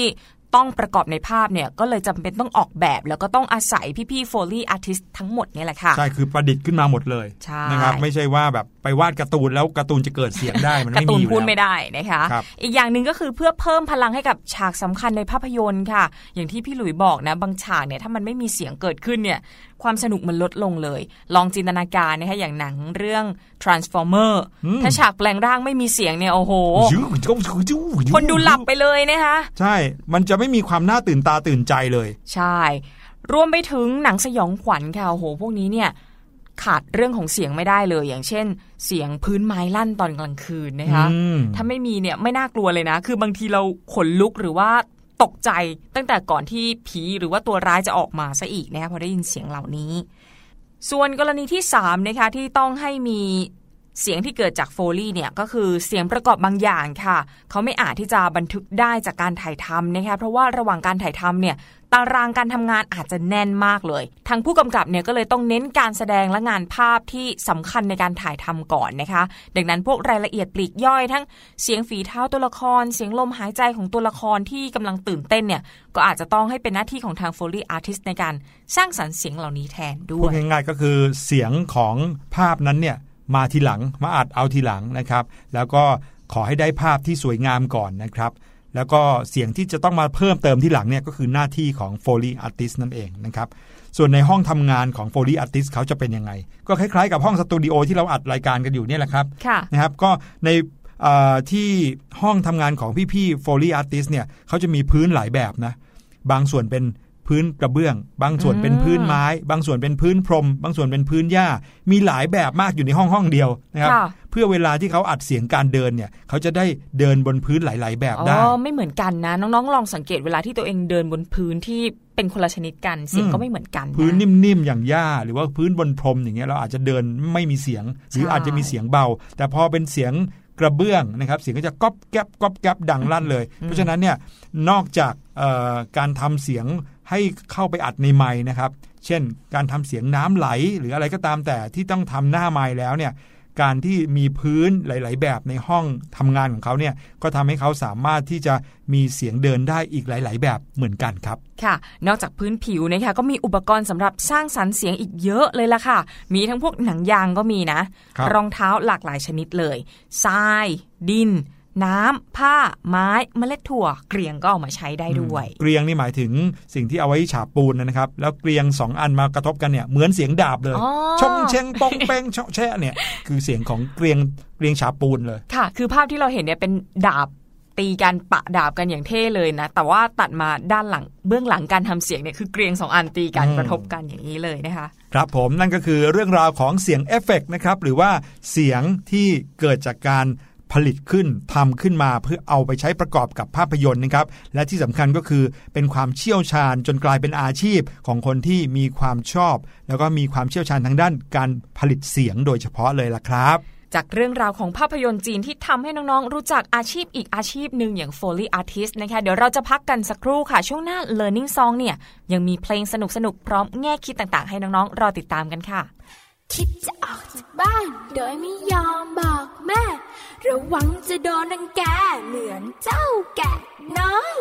ต้องประกอบในภาพเนี่ยก็เลยจำเป็นต้องออกแบบแล้วก็ต้องอาศัยพี่ๆ foley artist ทั้งหมดเนี่ยแหละค่ะ ใช่ คือประดิษฐ์ขึ้นมาหมดเลยใช่นะครับไม่ใช่ว่าแบบไปวาดการ์ตูนแล้วการ์ตูนจะเกิดเสียงได้มันไม่มีอยู่แล้วการ์ตูนพูดไม่ได้นะคะครับอีกอย่างหนึ่งก็คือเพื่อเพิ่มพลังให้กับฉากสำคัญในภาพยนตร์ค่ะ อย่างที่พี่หลุยบอกนะบางฉากเนี่ยถ้ามันไม่มีเสียงเกิดขึ้นเนี่ยความสนุกมันลดลงเลย ลองจินตนาการนะคะอย่างหนังเรื่อง Transformer ถ้าฉากแปลงร่างไม่มีเสียงเนี่ยโอ้โหคนดูหลับไปเลยนะคะใช่มันจะไม่มีความน่าตื่นตาตื่นใจเลย ใช่ รวมไปถึงหนังสยองขวัญค่ะโอ้โห พวกนี้เนี่ยขาดเรื่องของเสียงไม่ได้เลย อย่างเช่น เสียงพื้นไม้ลั่นตอนกลางคืนนะคะอืมถ้าไม่มีเนี่ยไม่น่ากลัวเลยนะ คือบางทีเราขนลุกหรือว่า ตกใจตั้งแต่ก่อนที่ผีหรือว่าตัวร้ายจะออกมาซะอีกนะคะพอได้ยินเสียงเหล่านี้ ส่วนกรณีที่3นะคะที่ต้องให้มีเสียงที่เกิดจากโฟลี่เนี่ยก็คือเสียงประกอบบางอย่างค่ะ เขาไม่อาจที่จะบันทึกได้จากการถ่ายทำนะคะเพราะว่าระหว่างการถ่ายทำเนี่ย ตารางการทำงานอาจจะแน่นมากเลย ทางผู้กำกับเนี่ยก็เลยต้องเน้นการแสดงและงานภาพที่สำคัญในการถ่ายทำก่อนนะคะ ดังนั้นพวกรายละเอียดปลีกย่อยทั้งเสียงฝีเท้าตัวละคร เสียงลมหายใจของตัวละครที่กำลังตื่นเต้นเนี่ยก็อาจจะต้องให้เป็นหน้าที่ของทาง Foley Artist ในการสร้างสรรค์เสียงเหล่านี้แทนด้พูวดยง่ายๆก็คือเสียงของภาพนั้นเนี่ยมาทีหลังมาอัดเอาทีหลังนะครับ แล้วก็ขอให้ได้ภาพที่สวยงามก่อนนะครับ แล้วก็เสียงที่จะต้องมาเพิ่มเติมที่หลังเนี่ยก็คือหน้าที่ของ Foley Artist นั่นเองนะครับ ส่วนในห้องทำงานของ Foley Artist เขาจะเป็นยังไง ก็คล้ายๆกับห้องสตูดิโอที่เราอัดรายการกันอยู่เนี่ยแหละครับค่ะนะครับ ก็ในเอ่อที่ห้องทำงานของพี่ๆ Foley Artist เนี่ยเขาจะมีพื้นหลายแบบนะ บางส่วนเป็น พื้นกระเบื้อง บางส่วนเป็นพื้นไม้ บางส่วนเป็นพื้นพรม บางส่วนเป็นพื้นหญ้า มีหลายแบบมากอยู่ในห้องห้องเดียวนะครับค่ะเพื่อเวลาที่เขาอัดเสียงการเดินเนี่ย เขาจะได้เดินบนพื้นหลาย ๆ แบบอ๋ได้อไม่เหมือนกันนะ น้องๆ ลองสังเกตเวลาที่ตัวเองเดินบนพื้นที่เป็นคนละชนิดกันเสียงอืมก็ไม่เหมือนกันนะพื้นนิ่มๆอย่างหญ้า หรือว่าพื้นบนพรมอย่างเงี้ยเราอาจจะเดินไม่มีเสียง หรือใช่อาจจะมีเสียงเบา แต่พอเป็นเสียงกระเบื้องนะครับเสียงก็จะก๊อบแก๊บก๊อบแก๊บดังลั่นเลย เพราะฉะนั้นเนี่ยนอกจากเอ่อการทำเสียง ให้เข้าไปอัดในไม้นะครับ เช่น การทำเสียงน้ำไหลหรืออะไรก็ตามแต่ที่ต้องทำหน้าไม้แล้วเนี่ยการที่มีพื้นหลาย ๆ แบบในห้องทำงานของเขาเนี่ยก็ทำให้เขาสามารถที่จะมีเสียงเดินได้อีกหลาย ๆ แบบเหมือนกันครับ ค่ะ นอกจากพื้นผิวนะคะก็มีอุปกรณ์สำหรับสร้างสรรค์เสียงอีกเยอะเลยล่ะค่ะ มีทั้งพวกหนังยางก็มีนะครับรองเท้าหลากหลายชนิดเลยทราย ดิน น้ำผ้าไม้เมล็ดถั่ว เกลียงก็เอามาใช้ได้ด้วย เกรียงนี่หมายถึงสิ่งที่เอาไว้ฉาบปูนนะครับ แล้วเกรียงสองอันมากระทบกันเนี่ยเหมือนเสียงดาบเลยอ๋อชงเชงปองเปงเชาะแชะเนี่ยคือเสียงของเกรียงเกรียงฉาบปูนเลยค่ะ คือภาพที่เราเห็นเนี่ยเป็นดาบตีกันปะดาบกันอย่างเท่เลยนะ แต่ว่าตัดมาด้านหลังเบื้องหลังการทำเสียงเนี่ยคือเกรียงสองอันตีกันอืมกระทบกันอย่างนี้เลยนะคะ ครับผมนั่นก็คือเรื่องราวของเสียงเอฟเฟกต์นะครับหรือว่าเสียงที่เกิดจากการ ผลิตขึ้นทำขึ้นมาเพื่อเอาไปใช้ประกอบกับภาพยนตร์นะครับ และที่สำคัญก็คือเป็นความเชี่ยวชาญจนกลายเป็นอาชีพของคนที่มีความชอบ แล้วก็มีความเชี่ยวชาญทางด้านการผลิตเสียงโดยเฉพาะเลยล่ะครับจากเรื่องราวของภาพยนตร์จีนที่ทำให้น้องๆ รู้จักอาชีพอีกอาชีพหนึ่งอย่าง Foley Artist นะคะเดี๋ยวเราจะพักกันสักครู่ค่ะ ช่วงหน้า Learning Song เนี่ย ยังมีเพลงสนุกๆ พร้อมแง่คิดต่างๆ ให้น้องๆ รอติดตามกันค่ะ คิดจะออกจากบ้าน โดยไม่ยอมบอกแม่ ระวังจะโดนรังแกเหมือนเจ้าแกะน้อย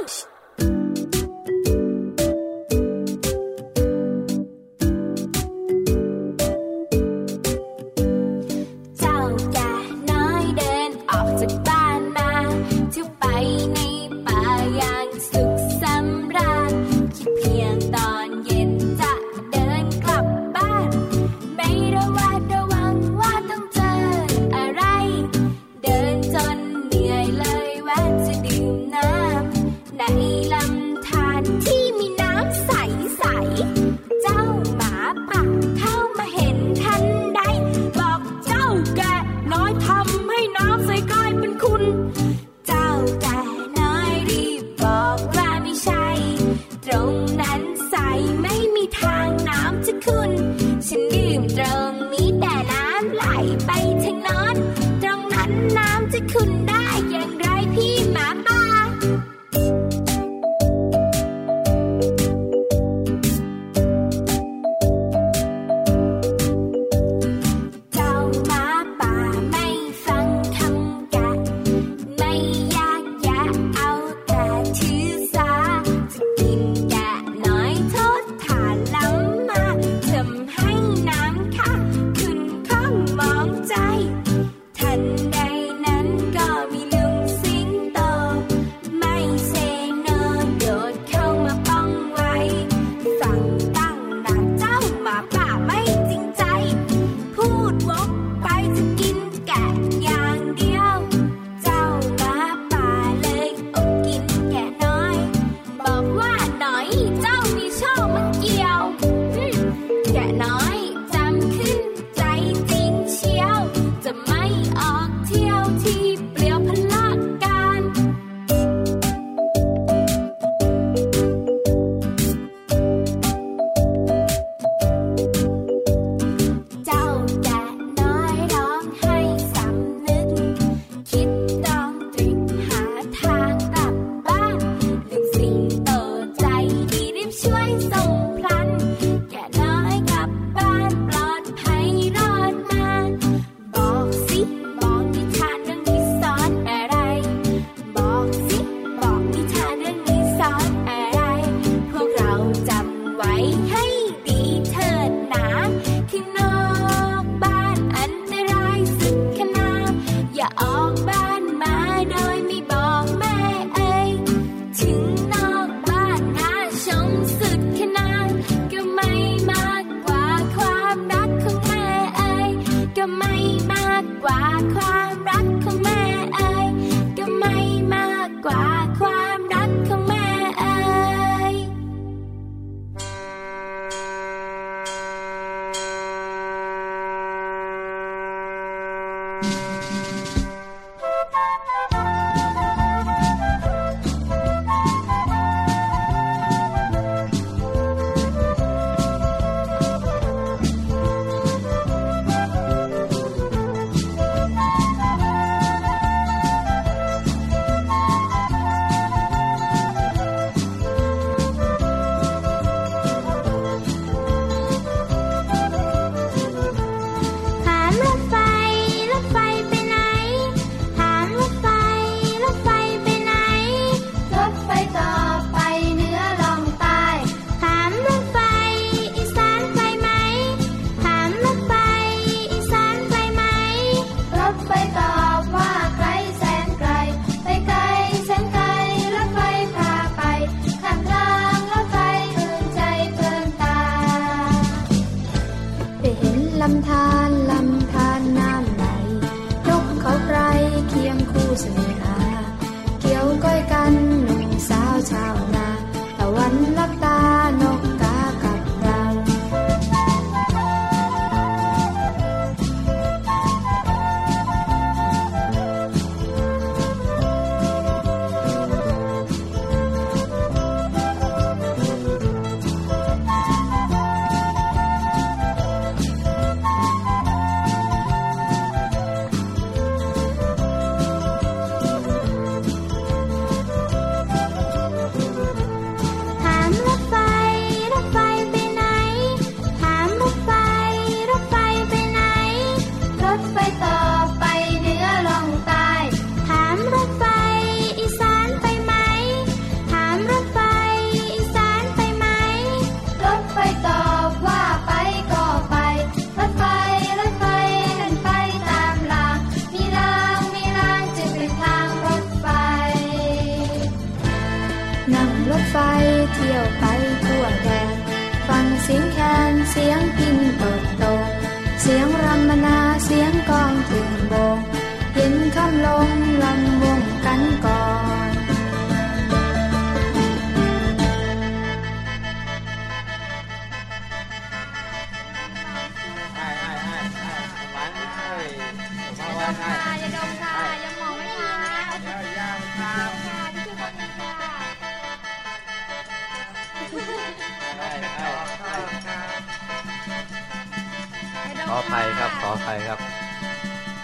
ขอไปครับ ขอไปครับ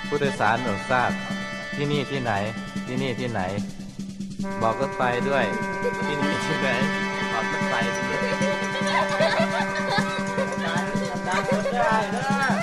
ผู้โดยสารโปรทราบ ที่นี่ที่ไหน ที่นี่ที่ไหน บอกรถไฟด้วย ที่นี่ที่ไหนบอกรถไฟด้วยได้ได้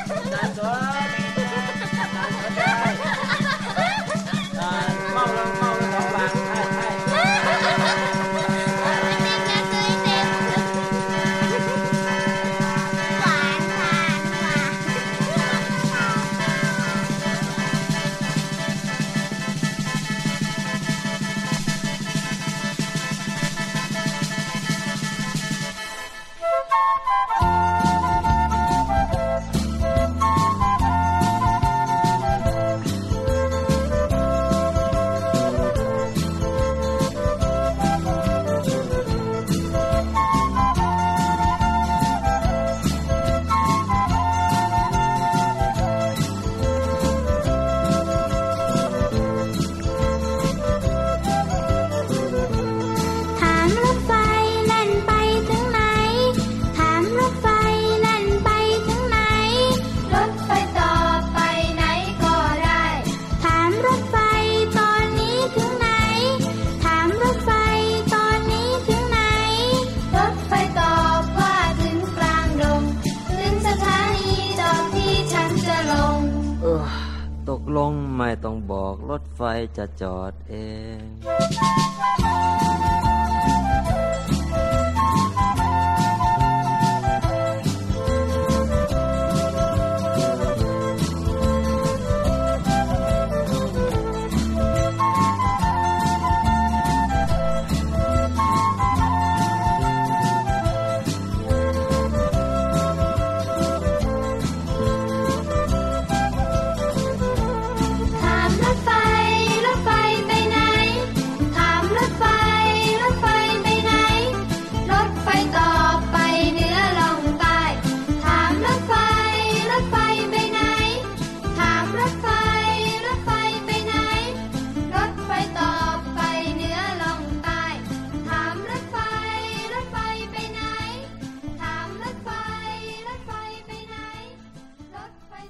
จะจอดเอง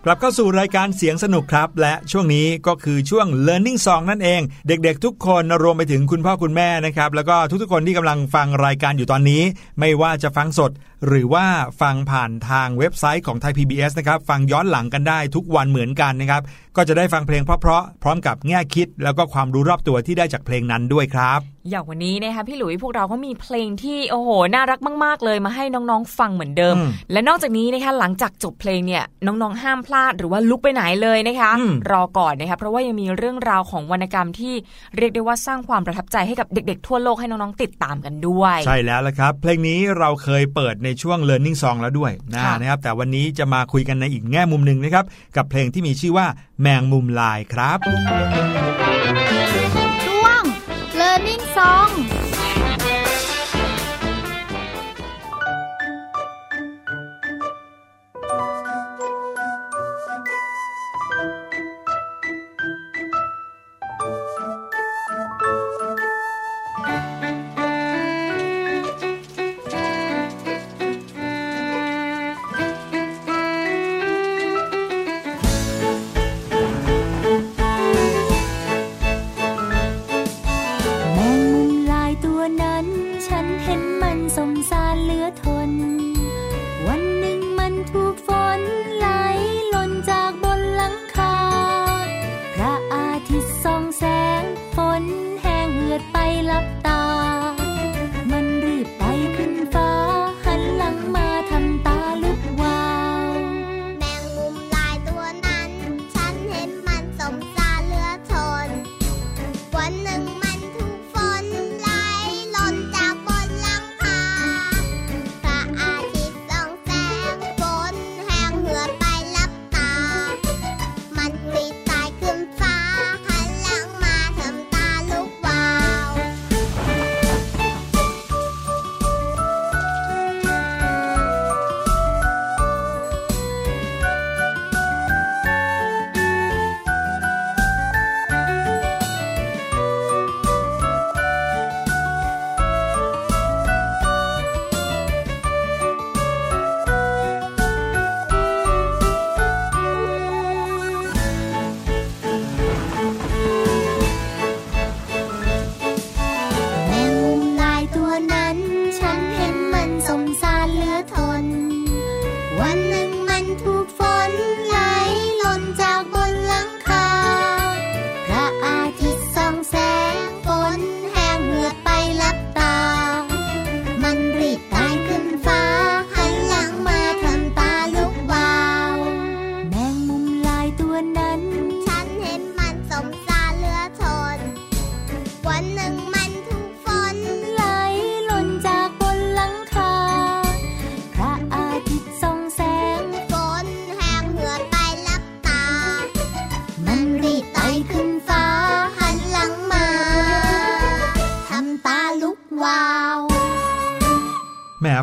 กลับเข้าสู่รายการเสียงสนุกครับ และช่วงนี้ก็คือช่วง Learning Song นั่นเอง เด็กๆ ทุกคนรวมไปถึงคุณพ่อคุณแม่นะครับ แล้วก็ทุกๆคนที่กำลังฟังรายการอยู่ตอนนี้ ไม่ว่าจะฟังสดหรือว่าฟังผ่านทางเว็บไซต์ของไทย PBS นะครับฟังย้อนหลังกันได้ทุกวันเหมือนกันนะครับก็จะได้ฟังเพลงเพราะๆพร้อมกับแง่คิด แล้วก็ความรู้รอบตัวที่ได้จากเพลงนั้นด้วยครับอย่างวันนี้นะคะพี่หลุยพวกเราก็มีเพลงที่โอ้โหน่ารักมาก ๆ เลยมาให้น้องๆฟังเหมือนเดิมอืมและนอกจากนี้นะคะหลังจากจบเพลงเนี่ยน้องๆห้ามพลาดหรือว่าลุกไปไหนเลยนะคะอืมรอก่อนนะคะเพราะว่ายังมีเรื่องราวของวรรณกรรมที่เรียกได้ว่าสร้างความประทับใจให้กับเด็ก ๆ ทั่วโลกให้น้องๆติดตามกันด้วย ใช่แล้วละครับ เพลงนี้เราเคยเปิดในช่วง Learning Song แล้วด้วยนะค่ะนะครับ แต่วันนี้จะมาคุยกันในอีกแง่มุมหนึ่งนะครับ กับเพลงที่มีชื่อว่าแมงมุมลายครับ ช่วง Learning Song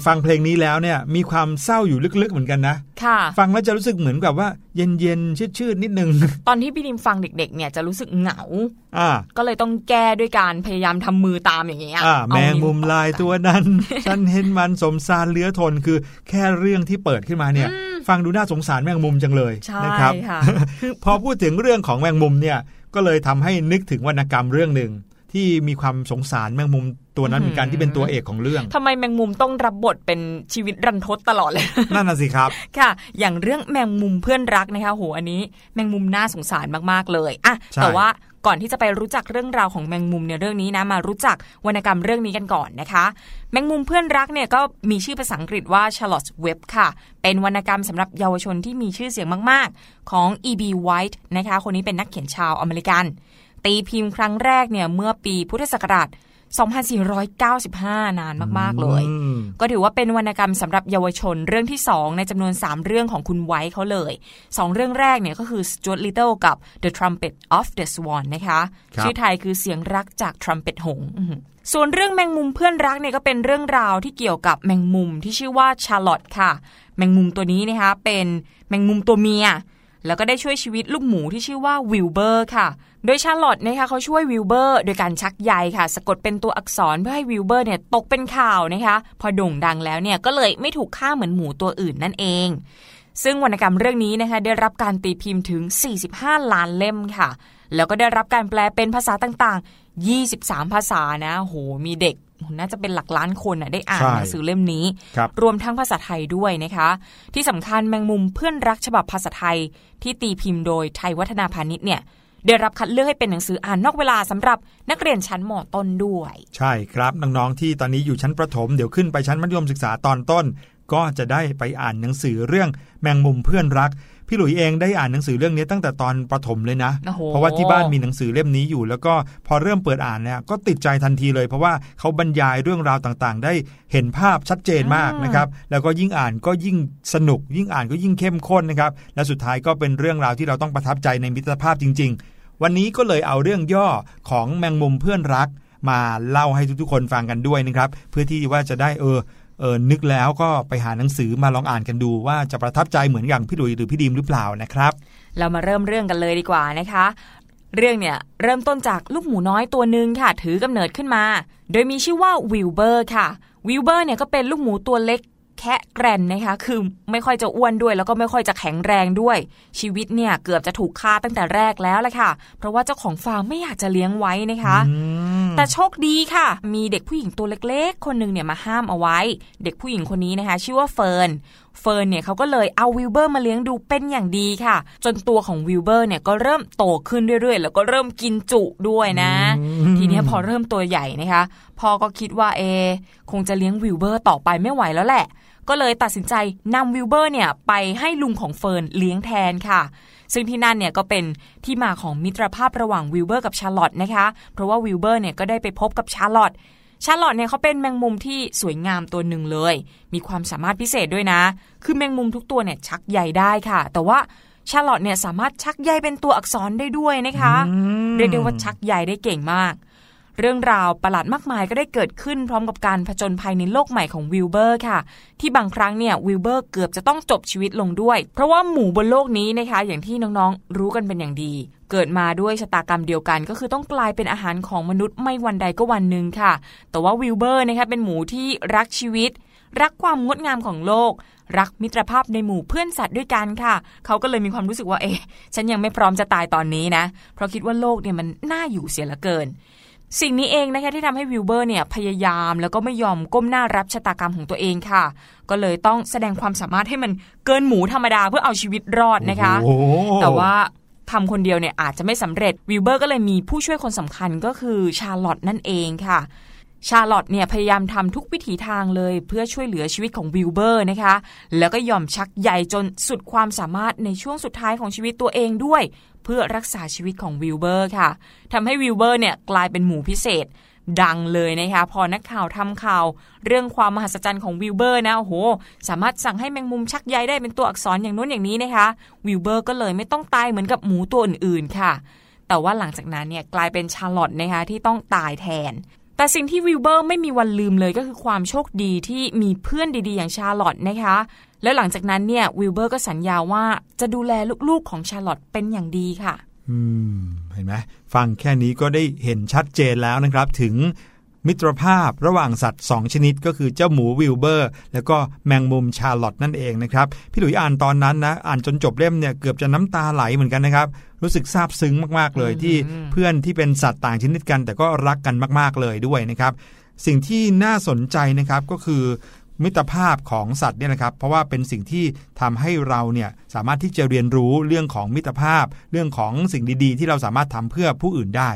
ฟังเพลงนี้แล้วเนี่ยมีความเศร้าอยู่ลึกๆเหมือนกันนะค่ะ ฟังแล้วจะรู้สึกเหมือนกับว่าเย็นๆชืดๆนิดนึง ตอนที่พี่ดิมฟังเด็กๆ เนี่ยจะรู้สึกเหงาอ่าก็เลยต้องแก้ด้วยการพยายามทำมือตามอย่างเงี้ยอ่าเอาแมงมุมลายตัวนั้น ฉันเห็นมันสมสารเหลือทนคือแค่เรื่องที่เปิดขึ้นมาเนี่ย ฟังดูน่าสงสารแมงมุมจังเลยใช่นะครับค่ะพอพูดถึงเรื่องของแมงมุมเนี่ยก็เลยทำให้นึกถึงวรรณกรรมเรื่องหนึ่งที่มีความสงสารแมงมุม ตัวนั้นเหมือนกันที่เป็นตัวเอกของเรื่องทำไมแมงมุมต้องรับบทเป็นชีวิตรันทดตลอดเลย นั่นน่ะสิครับ ค่ะ อย่างเรื่องแมงมุมเพื่อนรักนะคะโหอันนี้ แมงมุมน่าสงสารมากๆเลยอะใช่แต่ว่าก่อนที่จะไปรู้จักเรื่องราวของแมงมุมในเรื่องนี้นะมารู้จักวรรณกรรมเรื่องนี้กันก่อนนะคะ แมงมุมเพื่อนรักเนี่ยก็มีชื่อภาษาอังกฤษว่า Charlotte's Web ค่ะ เป็นวรรณกรรมสำหรับเยาวชนที่มีชื่อเสียงมากๆ ของ E.B. White นะคะ คนนี้เป็นนักเขียนชาวอเมริกัน ตีพิมพ์ครั้งแรกเนี่ยเมื่อปีพุทธศักราช 2495 นานมาก ๆ เลยอืมก็ถือว่าเป็นวรรณกรรมสำหรับเยาวชนเรื่องที่ 2 ในจำนวน 3 เรื่องของคุณไว้เขาเลย 2 เรื่องแรกเนี่ยก็คือ Stuart Little กับ The Trumpet of the Swan นะคะครับชื่อไทยคือเสียงรักจาก Trumpet หงส์อื้อหือส่วนเรื่องแมงมุมเพื่อนรักเนี่ยก็เป็นเรื่องราวที่เกี่ยวกับแมงมุมที่ชื่อว่าชาร์ลอตค่ะ แมงมุมตัวนี้นะคะเป็นแมงมุมตัวเมีย แล้วก็ได้ช่วยชีวิตลูกหมูที่ชื่อว่าวิลเบอร์ค่ะ โดยชาร์ลอตนะคะเขาช่วยวิลเบอร์โดยการชักใยค่ะ สะกดเป็นตัวอักษรเพื่อให้วิลเบอร์เนี่ยตกเป็นข่าวนะคะพอโด่งดังแล้วเนี่ยก็เลยไม่ถูกฆ่าเหมือนหมูตัวอื่นนั่นเอง ซึ่งวรรณกรรมเรื่องนี้นะคะได้รับการตีพิมพ์ถึง 45 ล้านเล่มค่ะ แล้วก็ได้รับการแปลเป็นภาษาต่างๆ 23 ภาษานะโหมีเด็กน่าจะเป็นหลักล้านคนน่ะได้อ่านใช่หนังสือเล่มนี้ครับรวมทั้งภาษาไทยด้วยนะคะ ที่สำคัญแมงมุมเพื่อนรักฉบับภาษาไทย ที่ตีพิมพ์โดยไทยวัฒนาพาณิชย์เนี่ย ได้รับคัดเลือกให้เป็นหนังสืออ่านนอกเวลาสำหรับนักเรียนชั้นมต้นด้วย ใช่ครับน้องๆที่ตอนนี้อยู่ชั้นประถมเดี๋ยวขึ้นไปชั้นมัธยมศึกษาตอนต้น ก็จะได้ไปอ่านหนังสือเรื่องแมงมุมเพื่อนรักพี่หลุยเองได้อ่านหนังสือเรื่องนี้ตั้งแต่ตอนประถมเลยนะโอ้โหเพราะว่าที่บ้านมีหนังสือเล่มนี้อยู่ แล้วก็พอเริ่มเปิดอ่านเนี่ยก็ติดใจทันทีเลย เพราะว่าเขาบรรยายเรื่องราวต่างๆ ได้เห็นภาพชัดเจนมากนะครับแล้วก็ยิ่งอ่านก็ยิ่งสนุก ยิ่งอ่านก็ยิ่งเข้มข้นนะครับและสุดท้ายก็เป็นเรื่องราวที่เราต้องประทับใจในมิตรภาพจริง ๆ วันนี้ก็เลยเอาเรื่องย่อของแมงมุมเพื่อนรัก มาเล่าให้ทุกๆ คนฟังกันด้วยนะครับ เพื่อที่ว่าจะได้เออเออนึกแล้วก็ไปหาหนังสือมาลองอ่านกันดูว่าจะประทับใจเหมือนอย่างพี่หลุยหรือพี่ดีมหรือเปล่านะครับ เรามาเริ่มเรื่องกันเลยดีกว่านะคะ เรื่องเนี่ยเริ่มต้นจากลูกหมูน้อยตัวหนึ่งค่ะ ถือกำเนิดขึ้นมา โดยมีชื่อว่าวิลเบอร์ค่ะวิลเบอร์เนี่ยก็เป็นลูกหมูตัวเล็ก แคะแกรนนะคะ คือไม่ค่อยจะอ้วนด้วย แล้วก็ไม่ค่อยจะแข็งแรงด้วย ชีวิตเนี่ยเกือบจะถูกฆ่าตั้งแต่แรกแล้วแหละค่ะ เพราะว่าเจ้าของฟาร์มไม่อยากจะเลี้ยงไว้นะคะ แต่โชคดีค่ะ มีเด็กผู้หญิงตัวเล็กๆ คนหนึ่งเนี่ยมาห้ามเอาไว้ เด็กผู้หญิงคนนี้นะคะ ชื่อว่าเฟิร์นเฟิร์นเนี่ยเขาก็เลยเอาวิลเบอร์มาเลี้ยงดูเป็นอย่างดีค่ะ จนตัวของวิลเบอร์เนี่ยก็เริ่มโตขึ้นเรื่อยๆ แล้วก็เริ่มกินจุด้วยนะอืมทีเนี้ยพอเริ่มตัวใหญ่นะคะพ่อก็คิดว่าเอ๊ะคงจะเลี้ยงวิลเบอร์ต่อไปไม่ไหวแล้วแหละ ก็เลยตัดสินใจนำวิลเบอร์เนี่ยไปให้ลุงของเฟิร์นเลี้ยงแทนค่ะ ซึ่งที่นั่นเนี่ยก็เป็นที่มาของมิตรภาพระหว่างวิลเบอร์กับชาร์ลอตนะคะ เพราะว่าวิลเบอร์เนี่ยก็ได้ไปพบกับชาร์ลอตชาร์ลอตเนี่ยเขาเป็นแมงมุมที่สวยงามตัวหนึ่งเลย มีความสามารถพิเศษด้วยนะ คือแมงมุมทุกตัวเนี่ยชักใยได้ค่ะ แต่ว่าชาร์ลอตเนี่ยสามารถชักใยเป็นตัวอักษรได้ด้วยนะคะ เรียกได้ว่าชักใยได้เก่งมาก เรื่องราวประหลาดมากมายก็ได้เกิดขึ้นพร้อมกับการผจญภัยในโลกใหม่ของวิลเบอร์ค่ะ ที่บางครั้งเนี่ยวิลเบอร์เกือบจะต้องจบชีวิตลงด้วย เพราะว่าหมูบนโลกนี้นะคะ อย่างที่น้องๆ รู้กันเป็นอย่างดี เกิดมาด้วยชะตากรรมเดียวกัน ก็คือต้องกลายเป็นอาหารของมนุษย์ไม่วันใดก็วันหนึ่งค่ะ แต่ว่าวิลเบอร์นะคะเป็นหมูที่รักชีวิต รักความงดงามของโลกรักมิตรภาพในหมู่เพื่อนสัตว์ด้วยกันค่ะ เขาก็เลยมีความรู้สึกว่าเอ๊ะฉันยังไม่พร้อมจะตายตอนนี้นะ เพราะคิดว่าโลกเนี่ยมันน่าอยู่เสียเหลือเกิน สิ่งนี้เองนะคะที่ทำให้วิลเบอร์เนี่ยพยายามแล้วก็ไม่ยอมก้มหน้ารับชะตากรรมของตัวเองค่ะ ก็เลยต้องแสดงความสามารถให้มันเกินหมูธรรมดาเพื่อเอาชีวิตรอดนะคะโอ้โหแต่ว่าทำคนเดียวเนี่ยอาจจะไม่สำเร็จวิลเบอร์ก็เลยมีผู้ช่วยคนสำคัญก็คือชาร์ลอตนั่นเองค่ะชาร์ลอตเนี่ยพยายามทำทุกวิถีทางเลยเพื่อช่วยเหลือชีวิตของวิลเบอร์นะคะ แล้วก็ยอมชักใยจนสุดความสามารถในช่วงสุดท้ายของชีวิตตัวเองด้วย เพื่อรักษาชีวิตของวิลเบอร์ค่ะทำให้วิลเบอร์เนี่ยกลายเป็นหมูพิเศษดังเลยนะคะพอนักข่าวทำข่าว เรื่องความมหัศจรรย์ของวิลเบอร์นะโอ้โห สามารถสั่งให้แมงมุมชักใยได้เป็นตัวอักษรอย่างนู้นอย่างนี้นะคะวิลเบอร์ก็เลยไม่ต้องตายเหมือนกับหมูตัวอื่นๆค่ะ แต่ว่าหลังจากนั้นเนี่ยกลายเป็นชาร์ลอตนะคะที่ต้องตายแทน แต่สิ่งที่วิลเบอร์ไม่มีวันลืมเลยก็คือความโชคดีที่มีเพื่อนดีๆ อย่างชาร์ลอตนะคะ แล้วหลังจากนั้นเนี่ยวิลเบอร์ก็สัญญาว่าจะดูแลลูกๆของชาร์ลอตเป็นอย่างดีค่ะ อืม เห็นไหมฟังแค่นี้ก็ได้เห็นชัดเจนแล้วนะครับ ถึงมิตรภาพระหว่างสัตว์ 2 ชนิดก็คือเจ้าหมูวิลเบอร์ แล้วก็แมงมุมชาร์ลอตนั่นเองนะครับ พี่หลุยอ่านตอนนั้นนะ อ่านจนจบเล่มเนี่ยเกือบจะน้ำตาไหลเหมือนกันนะครับ รู้สึกซาบซึ้งมากๆเลย ที่เพื่อนที่เป็นสัตว์ต่างชนิดกัน แต่ก็รักกันมาก ๆเลยด้วยนะครับ สิ่งที่น่าสนใจนะครับก็คือมิตรภาพของสัตว์เนี่ยนะครับ เพราะว่าเป็นสิ่งที่ทำให้เราเนี่ยสามารถที่จะเรียนรู้เรื่องของมิตรภาพ เรื่องของสิ่งดีๆ ที่เราสามารถทำเพื่อผู้อื่นได้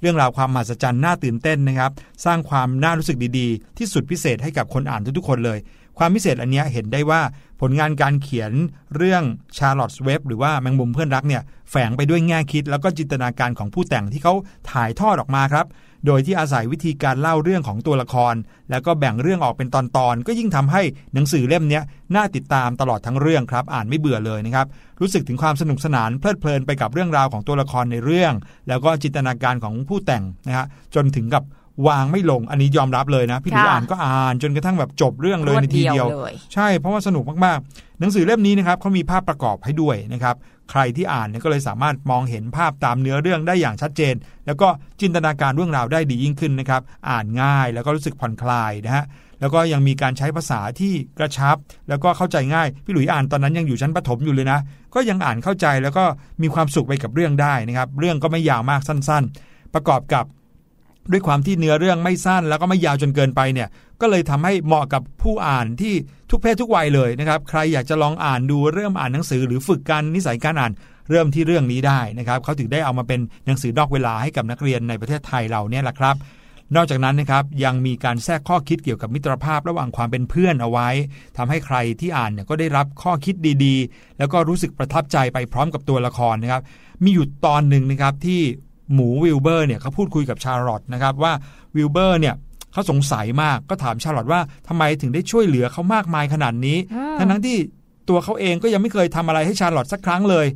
เรื่องราวความมหัศจรรย์น่าตื่นเต้นนะครับ สร้างความน่ารู้สึกดีๆ ที่สุดพิเศษให้กับคนอ่านทุกๆคนเลย ความพิเศษอันนี้เห็นได้ว่าผลงานการเขียนเรื่องชาร์ลอตส์เว็บหรือว่าแมงมุมเพื่อนรักเนี่ยแฝงไปด้วยแง่คิดแล้วก็จินตนาการของผู้แต่งที่เขาถ่ายทอดออกมาครับ โดยที่อาศัยวิธีการเล่าเรื่องของตัวละคร แล้วก็แบ่งเรื่องออกเป็นตอนๆ ก็ยิ่งทำให้หนังสือเล่มนี้น่าติดตามตลอดทั้งเรื่องครับ อ่านไม่เบื่อเลยนะครับรู้สึกถึงความสนุกสนานเพลิดเพลินไปกับเรื่องราวของตัวละครในเรื่อง แล้วก็จินตนาการของผู้แต่งนะฮะจนถึงกับ วางไม่ลงอันนี้ยอมรับเลยนะ พี่หลุยค่ะอ่านก็อ่านจนกระทั่งแบบจบเรื่องเลยรวดในทีเดียวเดียวเลยใช่เพราะว่าสนุกมากๆ หนังสือเล่มนี้นะครับเขามีภาพประกอบให้ด้วยนะครับใครที่อ่านเนี่ยก็เลยสามารถมองเห็นภาพตามเนื้อเรื่องได้อย่างชัดเจน แล้วก็จินตนาการเรื่องราวได้ดียิ่งขึ้นนะครับอ่านง่ายแล้วก็รู้สึกผ่อนคลายนะฮะแล้วก็ยังมีการใช้ภาษาที่กระชับ แล้วก็เข้าใจง่ายพี่หลุยอ่านตอนนั้นยังอยู่ชั้นประถมอยู่เลยนะ ก็ยังอ่านเข้าใจแล้วก็มีความสุขไปกับเรื่องได้นะครับ เรื่องก็ไม่ยาวมากสั้น ๆ ประกอบกับ ด้วยความที่เนื้อเรื่องไม่สั้นแล้วก็ไม่ยาวจนเกินไปเนี่ยก็เลยทำให้เหมาะกับผู้อ่านที่ทุกเพศทุกวัยเลยนะครับใครอยากจะลองอ่านดูเริ่มอ่านหนังสือหรือฝึกการนิสัยการอ่านเริ่มที่เรื่องนี้ได้นะครับเขาถึงได้เอามาเป็นหนังสือนอกเวลาให้กับนักเรียนในประเทศไทยเราเนี่ยแหละครับ นอกจากนั้นนะครับยังมีการแทรกข้อคิดเกี่ยวกับมิตรภาพระหว่างความเป็นเพื่อนเอาไว้ทำให้ใครที่อ่านเนี่ยก็ได้รับข้อคิดดีๆ แล้วก็รู้สึกประทับใจไปพร้อมกับตัวละครนะครับมีอยู่ตอนหนึ่งนะครับที่ หมูวิลเบอร์เนี่ยเขาพูดคุยกับชาร์ลอตนะครับว่าวิลเบอร์เนี่ยเขาสงสัยมากก็ถามชาร์ลอตว่าทำไมถึงได้ช่วยเหลือเขามากมายขนาดนี้อืมทั้งทั้งๆที่ตัวเขาเองก็ยังไม่เคยทำอะไรให้ชาร์ลอตสักครั้งเลย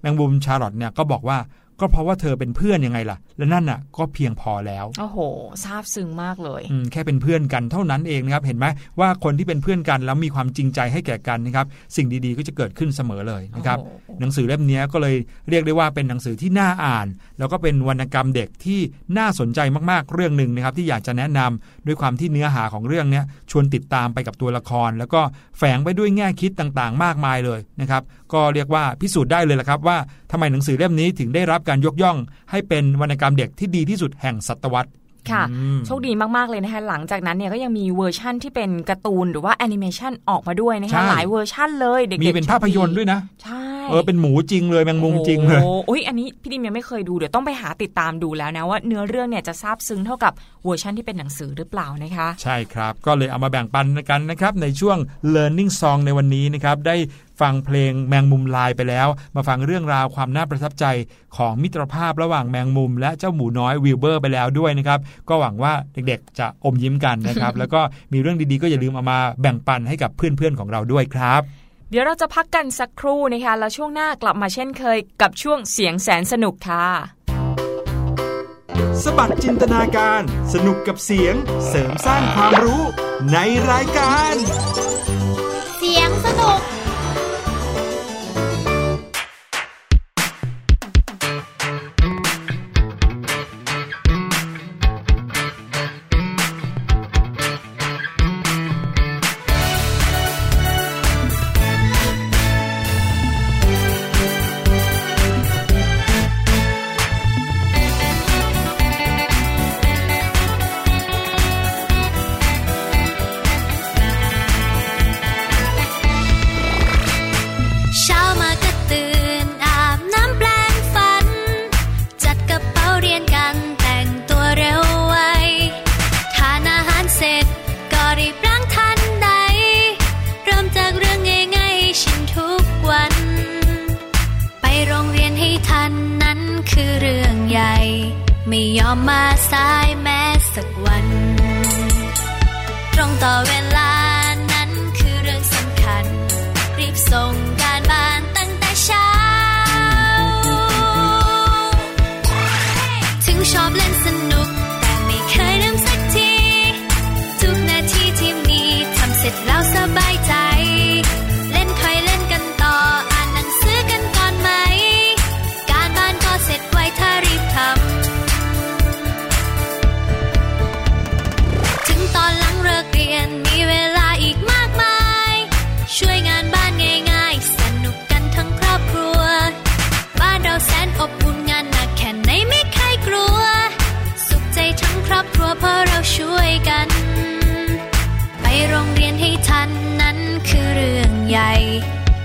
แมงมุมชาร์ลอตเนี่ยก็บอกว่า ก็เพราะว่าเธอเป็นเพื่อนยังไงล่ะ และนั่นน่ะ ก็เพียงพอแล้วโอ้โหซาบซึ้งมากเลยอืมแค่เป็นเพื่อนกันเท่านั้นเองนะครับ เห็นไหมว่าคนที่เป็นเพื่อนกันแล้วมีความจริงใจให้แก่กันนะครับ สิ่งดีๆก็จะเกิดขึ้นเสมอเลยนะครับโอ้โหหนังสือเล่มนี้ก็เลยเรียกได้ว่าเป็นหนังสือที่น่าอ่าน แล้วก็เป็นวรรณกรรมเด็กที่น่าสนใจมากๆเรื่องหนึ่งนะครับ ที่อยากจะแนะนำด้วยความที่เนื้อหาของเรื่องเนี้ยชวนติดตามไปกับตัวละคร แล้วก็แฝงไปด้วยแง่คิดต่างๆ มากมายเลยนะครับ ก็เรียกว่าพิสูจน์ได้เลยละครับว่าทำไมหนังสือเล่มนี้ถึงได้รับการยกย่อง ให้เป็นวรรณกรรมเด็กที่ดีที่สุดแห่งศตวรรษค่ะอืมโชคดีมาก ๆ เลยนะคะหลังจากนั้นเนี่ยก็ยังมีเวอร์ชั่นที่เป็นการ์ตูนหรือว่าแอนิเมชันออกมาด้วยนะใช่คะหลายเวอร์ชั่นเลยเด็กๆมีเป็นภาพยนตร์ด้วยนะ ใช่เออเป็นหมูจริงเลยแมงมุมจริงเลยโอ้โหอุ๊ยอันนี้พี่ดิมยังไม่เคยดูเดี๋ยวต้องไปหาติดตามดูแล้วนะว่าเนื้อเรื่องเนี่ยจะซาบซึ้งเท่ากับเวอร์ชันที่เป็นหนังสือหรือเปล่านะคะ ใช่ครับก็เลยเอามาแบ่งปันกันนะครับในช่วง Learning Song ในวันนี้นะครับได้ฟังเพลงแมงมุมลายไปแล้ว มาฟังเรื่องราวความน่าประทับใจของมิตรภาพระหว่างแมงมุม และเจ้าหมูน้อยวิลเบอร์ไปแล้วด้วยนะครับ ก็หวังว่าเด็กๆ จะอมยิ้มกันนะครับ แล้วก็มีเรื่องดีๆ ก็อย่าลืมเอามาแบ่งปันให้กับเพื่อนๆของเราด้วยครับเดี๋ยวเราจะพักกันสักครู่นะคะ แล้วช่วงหน้ากลับมาเช่นเคย กับช่วงเสียงแสนสนุกค่ะ สบัดจินตนาการ สนุกกับเสียง เสริมสร้างความรู้ในรายการ เสียงสนุก ตรง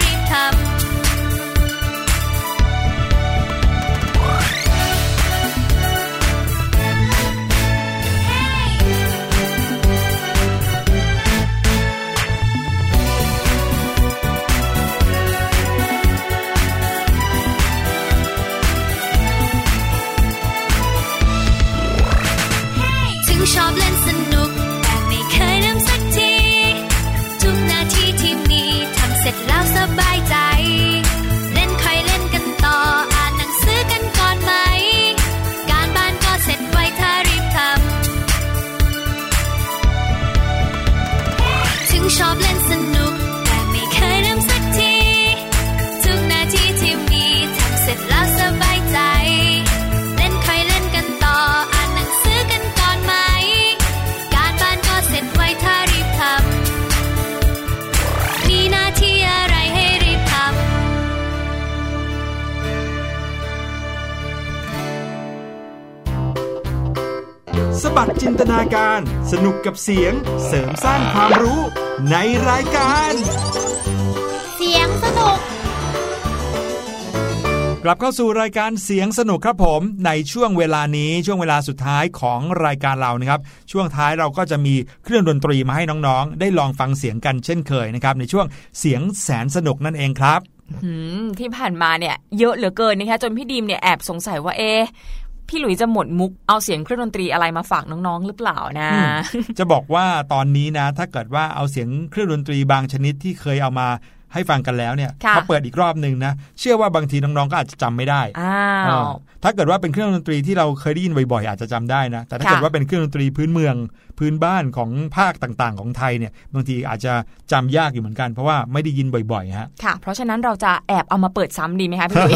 รี สนุกกับเสียงเสริมสร้างความรู้ในรายการ เสียงสนุก กลับเข้าสู่รายการเสียงสนุกครับผมในช่วงเวลานี้ช่วงเวลาสุดท้ายของรายการเรานะครับ ช่วงท้ายเราก็จะมีเครื่องดนตรีมาให้น้องๆ ได้ลองฟังเสียงกันเช่นเคยนะครับ ในช่วงเสียงแสนสนุกนั่นเองครับหืมที่ผ่านมาเนี่ยเยอะเหลือเกินนะคะจนพี่ดีมเนี่ยแอบสงสัยว่าเอ๊ะ พี่หลุยจะหมดมุกเอาเสียงเครื่องดนตรีอะไรมาฝากน้องๆหรือเปล่านะอืมจะบอกว่าตอนนี้นะ ถ้าเกิดว่าเอาเสียงเครื่องดนตรีบางชนิดที่เคยเอามาให้ฟังกันแล้วเนี่ยค่ะมาเปิดอีกรอบหนึ่งนะ เชื่อว่าบางทีน้องๆก็อาจจะจำไม่ได้อ้าเอวอ ถ้าเกิดว่าเป็นเครื่องดนตรีที่เราเคยได้ยินบ่อยๆ อาจจะจำได้นะ แต่ถ้าค่ะเกิดว่าเป็นเครื่องดนตรีพื้นเมืองพื้นบ้านของภาคต่างๆ ของไทยเนี่ยบางทีอาจจะจำยากอยู่เหมือนกันเพราะว่าไม่ได้ยินบ่อยๆฮะค่ะ เพราะฉะนั้นเราจะแอบเอามาเปิดซ้ำดีไหมคะพี่หลุย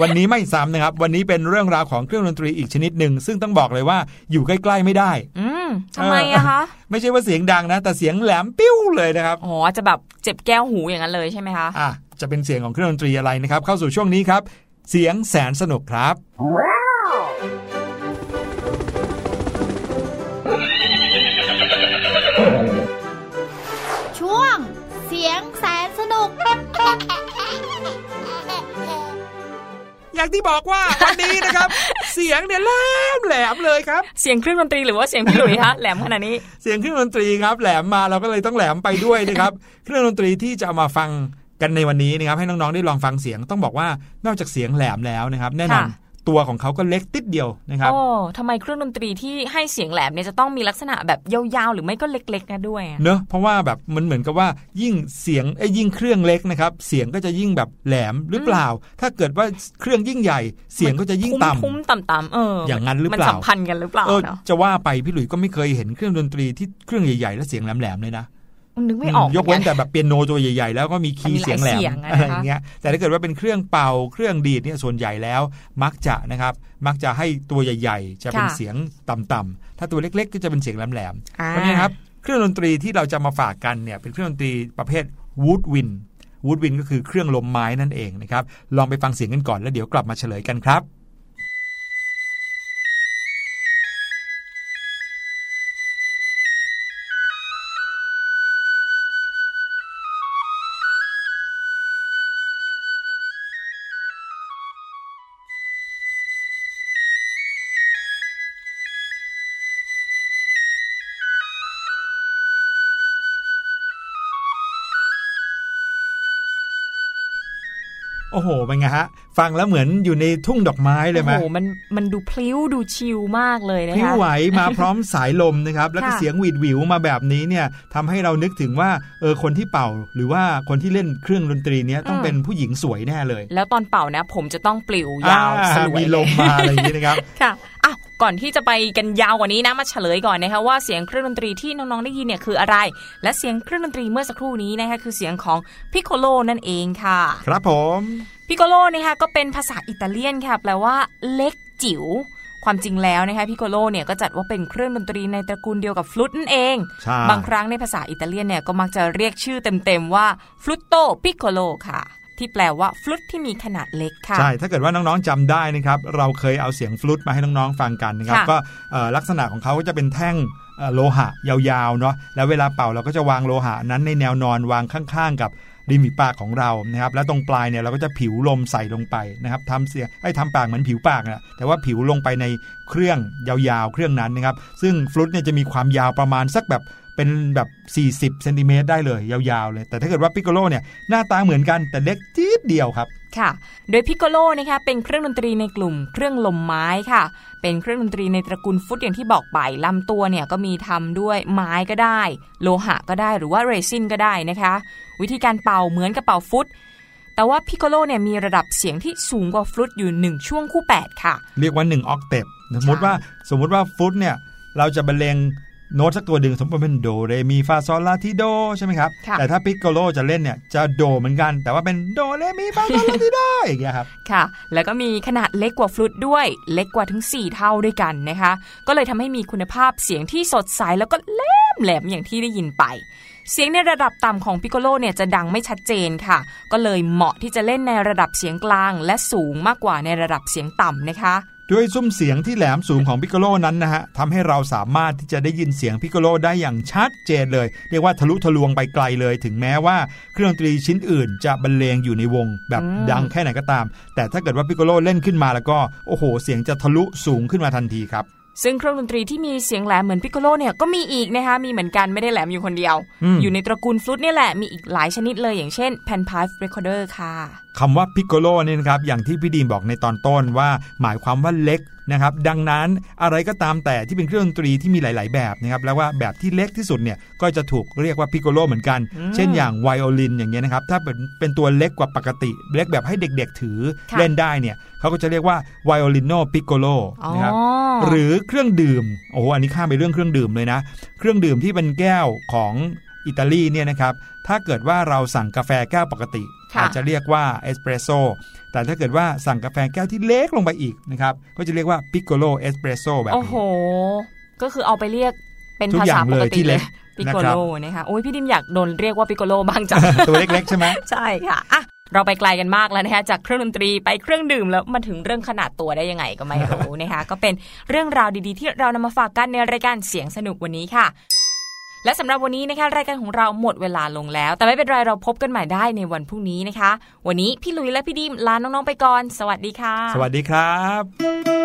วันนี้ไม่ซ้ำนะครับ วันนี้เป็นเรื่องราวของเครื่องดนตรีอีกชนิดหนึ่ง ซึ่งต้องบอกเลยว่าอยู่ใกล้ๆไม่ได้ อืมทำไมอะคะ ไม่ใช่ว่าเสียงดังนะ แต่เสียงแหลมปิ้วเลยนะครับ อ๋อ จะแบบเจ็บแก้วหูอย่างนั้นเลยใช่ไหมคะ อะ จะเป็นเสียงของเครื่องดนตรีอะไรนะครับ เข้าสู่ช่วงนี้ครับ เสียงแสนสนุกครับ ช่วง เสียงแสนสนุก อย่างที่บอกว่าวันนี้นะครับ เสียงเนี่ยแหลมแหลมเลยครับ เสียงเครื่องดนตรีหรือว่าเสียงพี่หลุยคะแหลมขนาดนี้ เสียงเครื่องดนตรีครับ แหลมมาเราก็เลยต้องแหลมไปด้วยนะครับ เครื่องดนตรีที่จะเอามาฟัง กันในวันนี้นะครับให้น้องๆได้ลองฟังเสียง ต้องบอกว่านอกจากเสียงแหลมแล้วนะครับ แน่นอนค่ะตัวของเขาก็เล็กติดเดียวนะครับโอ้ทำไมเครื่องดนตรีที่ให้เสียงแหลมเนี่ยจะต้องมีลักษณะแบบยาวๆ หรือไม่ก็เล็กๆนะด้วยอะเนอะเพราะว่าแบบมันเหมือนกับว่ายิ่งเสียงไอ้ยยิ่งเครื่องเล็กนะครับ เสียงก็จะยิ่งแบบแหลมหรือเปล่า ถ้าเกิดว่าเครื่องยิ่งใหญ่ เสียงก็จะยิ่งต่ำทุ้มๆต่ำๆเอออย่างนั้นหรือเปล่า มันสัมพันธ์กันหรือเปล่าเออเนาะจะว่าไปพี่หลุยส์ก็ไม่เคยเห็นเครื่องดนตรีที่เครื่องใหญ่ๆ แล้วเสียงแหลมๆเลยนะ นึกไม่ออกยกเว้นหมือแต่แบบเปียโนตัวใหญ่ๆ แล้วก็มีคีย์มันมีหลายเสียงแหลมเสียงอะอะไรนะคะอย่างเงี้ยแต่ถ้าเกิดว่าเป็นเครื่องเป่าเครื่องดีดเนี่ยส่วนใหญ่แล้วมักจะนะครับมักจะให้ตัวใหญ่ ๆ จะเป็นค่ะเสียงต่ำๆถ้าตัวเล็กๆ ก็จะเป็นเสียงแหลมๆอ่าเพราะฉะนั้นครับเครื่องดนตรีที่เราจะมาฝากกันเนี่ยเป็นเครื่องดนตรีประเภทวูดวินวูดวินก็คือเครื่องลมไม้นั่นเองนะครับลองไปฟังเสียงกันก่อนแล้วเดี๋ยวกลับมาเฉลยกันครับ โอ้โหเป็นไงฮะ ฟังแล้วเหมือนอยู่ในทุ่งดอกไม้เลยไหมโอ้โหมันมันดูพลิ้วดูชิลมากเลยนะพลิ้วคะไหวมาพร้อมสายลมนะครับ แล้วก็ค่ะเสียงหวีดหวิวมาแบบนี้เนี่ยทำให้เรานึกถึงว่าเออคนที่เป่า หรือว่าคนที่เล่นเครื่องดนตรีเนี้ยต้องเป็นผู้หญิงสวยแน่เลย แล้วตอนเป่านะ ผมจะต้องปลิวยาวอ่สลวยมีลมมาอะไรอย่างนี้นะครับค่ะอ้าว ก่อนที่จะไปกันยาวกว่านี้นะมาเฉลยก่อนนะคะว่าเสียงเครื่องดนตรีที่น้องๆได้ยินเนี่ยคืออะไร และเสียงเครื่องดนตรีเมื่อสักครู่นี้นะคะคือเสียงของpiccolo นั่นเองค่ะ ครับผม piccolo นะคะก็เป็นภาษาอิตาเลียนค่ะแปลว่าเล็กจิ๋วความจริงแล้วนะคะ piccolo เนี่ยก็จัดว่าเป็นเครื่องดนตรีในตระกูลเดียวกับฟลุตนั่นเองใช่บางครั้งในภาษาอิตาเลียนเนี่ยก็มักจะเรียกชื่อเต็มๆว่า flauto piccolo ค่ะ ที่แปลว่าฟลุตที่มีขนาดเล็กค่ะ ใช่ ถ้าเกิดว่าน้องๆจำได้นะครับ เราเคยเอาเสียงฟลุตมาให้น้องๆฟังกันนะครับค่ะก็เอ่อลักษณะของเขาก็จะเป็นแท่งเอ่อโลหะยาวๆเนาะ แล้วเวลาเป่าเราก็จะวางโลหะนั้นในแนวนอนวางข้างๆ กับริมฝีปากของเรานะครับ แล้วตรงปลายเนี่ยเราก็จะผิวลมใส่ลงไปนะครับทำเสียงไอ้ทำปากเหมือนผิวปากนะแต่ว่าผิวลงไปในเครื่องยาวๆ เครื่องนั้นนะครับ ซึ่งฟลุตเนี่ยจะมีความยาวประมาณสักแบบ เป็นแบบ 40เซนติเมตรได้เลยยาวๆเลย แต่ถ้าเกิดว่าปิโกโลเนี่ยหน้าตาเหมือนกันแต่เล็กจี๊ดเดียวครับ ค่ะ โดยพิโกโลนะคะเป็นเครื่องดนตรีในกลุ่มเครื่องลมไม้ค่ะ เป็นเครื่องดนตรีในตระกูลฟลุตอย่างที่บอกไปลำตัวเนี่ยก็มีทำด้วยไม้ก็ได้ โลหะก็ได้หรือว่าเรซินก็ได้นะคะ วิธีการเป่าเหมือนกับเป่าฟลุตแต่ว่าพิโกโลเนี่ยมีระดับเสียงที่สูงกว่าฟลุตอยู่ 1 ช่วงคู่ 8 ค่ะ เรียกว่า 1 octave สมมติว่าสมมติว่าฟลุตเนี่ย เราจะบรรเลง โน้ตสักตัวหนึ่งสมมติว่าเป็นโดเรมีฟาซอลลาทิโดใช่ไหมครับค่ะแต่ถ้าปิกโกโลจะเล่นเนี่ยจะโดเหมือนกัน แต่ว่าเป็นโดเรมีฟาซอลลาทิโดอย่างเงี้ยครับค่ะ แล้วก็มีขนาดเล็กกว่าฟลุตด้วยเล็กกว่าถึง 4 เท่าด้วยกันนะคะ ก็เลยทำให้มีคุณภาพเสียงที่สดใสแล้วก็แหลมแหลมอย่างที่ได้ยินไปเสียงในระดับต่ำของพิโกโลเนี่ยจะดังไม่ชัดเจนค่ะ ก็เลยเหมาะที่จะเล่นในระดับเสียงกลาง และสูงมากกว่าในระดับเสียงต่ำนะคะ ด้วยสุ้มเสียงที่แหลมสูงของพิกโกโลนั้นนะฮะทำให้เราสามารถที่จะได้ยินเสียงพิกโกโลได้อย่างชัดเจนเลย เรียกว่าทะลุทะลวงไปไกลเลย ถึงแม้ว่าเครื่องดนตรีชิ้นอื่น จะบรรเลงอยู่ในวง แบบอืมดังแค่ไหนก็ตาม แต่ถ้าเกิดว่าพิกโกโลเล่นขึ้นมาแล้วก็โอ้โห เสียงจะทะลุสูงขึ้นมาทันทีครับซึ่งเครื่องดนตรีที่มีเสียงแหลมเหมือนพิโกโลเนี่ยก็มีอีกนะคะมีเหมือนกันไม่ได้แหลมอยู่คนเดียวอืมอยู่ในตระกูลฟลุตเนี่ยแหละมีอีกหลายชนิดเลยอย่างเช่น Pan Pipe Recorder ค่ะ คำว่าพิกโกโลเนี่ยนะครับอย่างที่พี่ดีมบอกในตอนต้นว่าหมายความว่าเล็กนะครับดังนั้นอะไรก็ตามแต่ที่เป็นเครื่องดนตรีที่มีหลาย ๆ แบบนะครับแล้วว่าแบบที่เล็กที่สุดเนี่ยก็จะถูกเรียกว่าพิกโกโลเหมือนกันอืมเช่นอย่างไวโอลินอย่างเงี้ยนะครับถ้าเป็นเป็นตัวเล็กกว่าปกติ เล็กแบบให้เด็ก ๆ ถือค่ะเล่นได้เนี่ยเขาก็จะเรียกว่า violino piccolo อ๋อนะครับหรือเครื่องดื่มโอ้โหอันนี้ข้ามไปเรื่องเครื่องดื่มเลยนะ เครื่องดื่มที่เป็นแก้วของ อิตาลีเนี่ยนะครับถ้าเกิดว่าเราสั่งกาแฟแก้วปกติค่ะอาจจะเรียกว่าเอสเปรสโซแต่ถ้าเกิดว่าสั่งกาแฟแก้วที่เล็กลงไปอีกนะครับก็จะเรียกว่าพิ c โ o โลเอสเปรสโซแบบโอ้นี้โห ก็คือเอาไปเรียกเป็นทุกภาอย่าษางปเลกยติที่เลเล็ยกปินะโกครับโลนะคะโอ้ยพี่ดิมอยากโดนเรียกว่าปิโกโลบ้างจังตัวเล็กๆใช่ไหมใช่ค่ะอะเราไปไกลกันมากแล้วนะคะจากเครื่องดนตรีไปเครื่องดื่มแล้วมาถึงเรื่องขนาดตัวได้ยังไงก็ไม่รู้นะคะก็เป็นเรื่องราวดีๆ ที่เรานำมาฝากกันในรายการเสียงสนุกวันนี้ค่ะ และสำหรับวันนี้นะคะรายการของเราหมดเวลาลงแล้ว แต่ไม่เป็นไรเราพบกันใหม่ได้ในวันพรุ่งนี้นะคะ วันนี้พี่ลุยและพี่ดิมลาน้องๆไปก่อน สวัสดีค่ะ สวัสดีครับ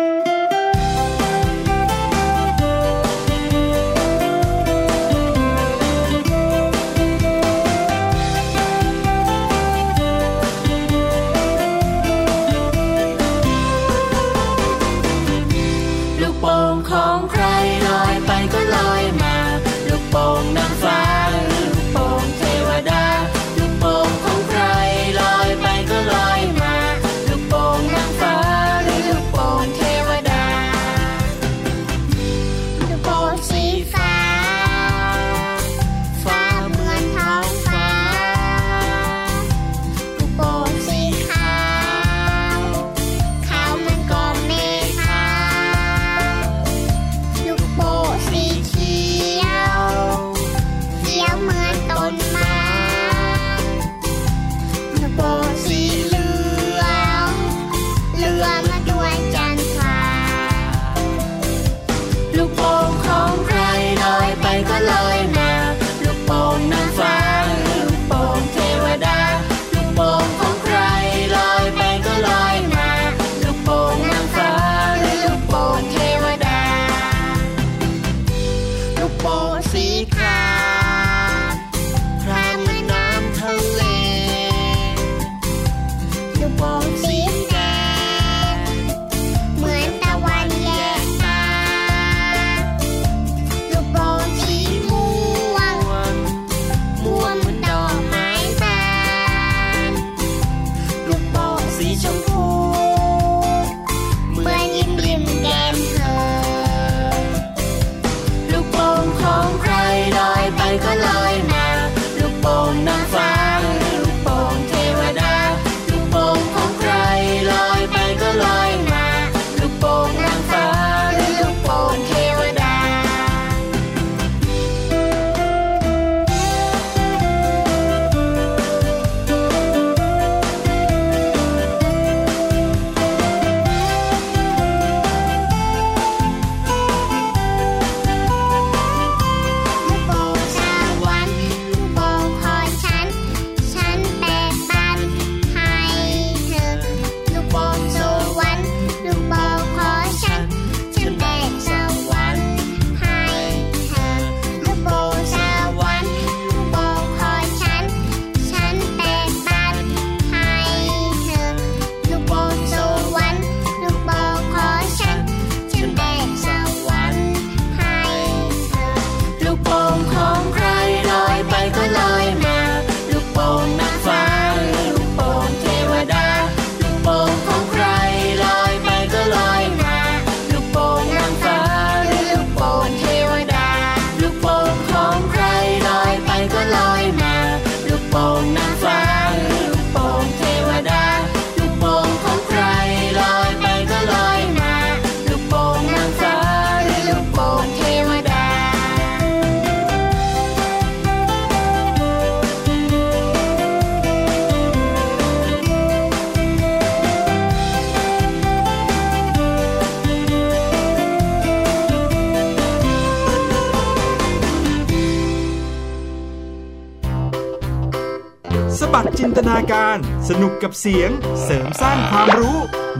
สนุกกับเสียงเสริมสร้างความรู้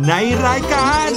ในรายการ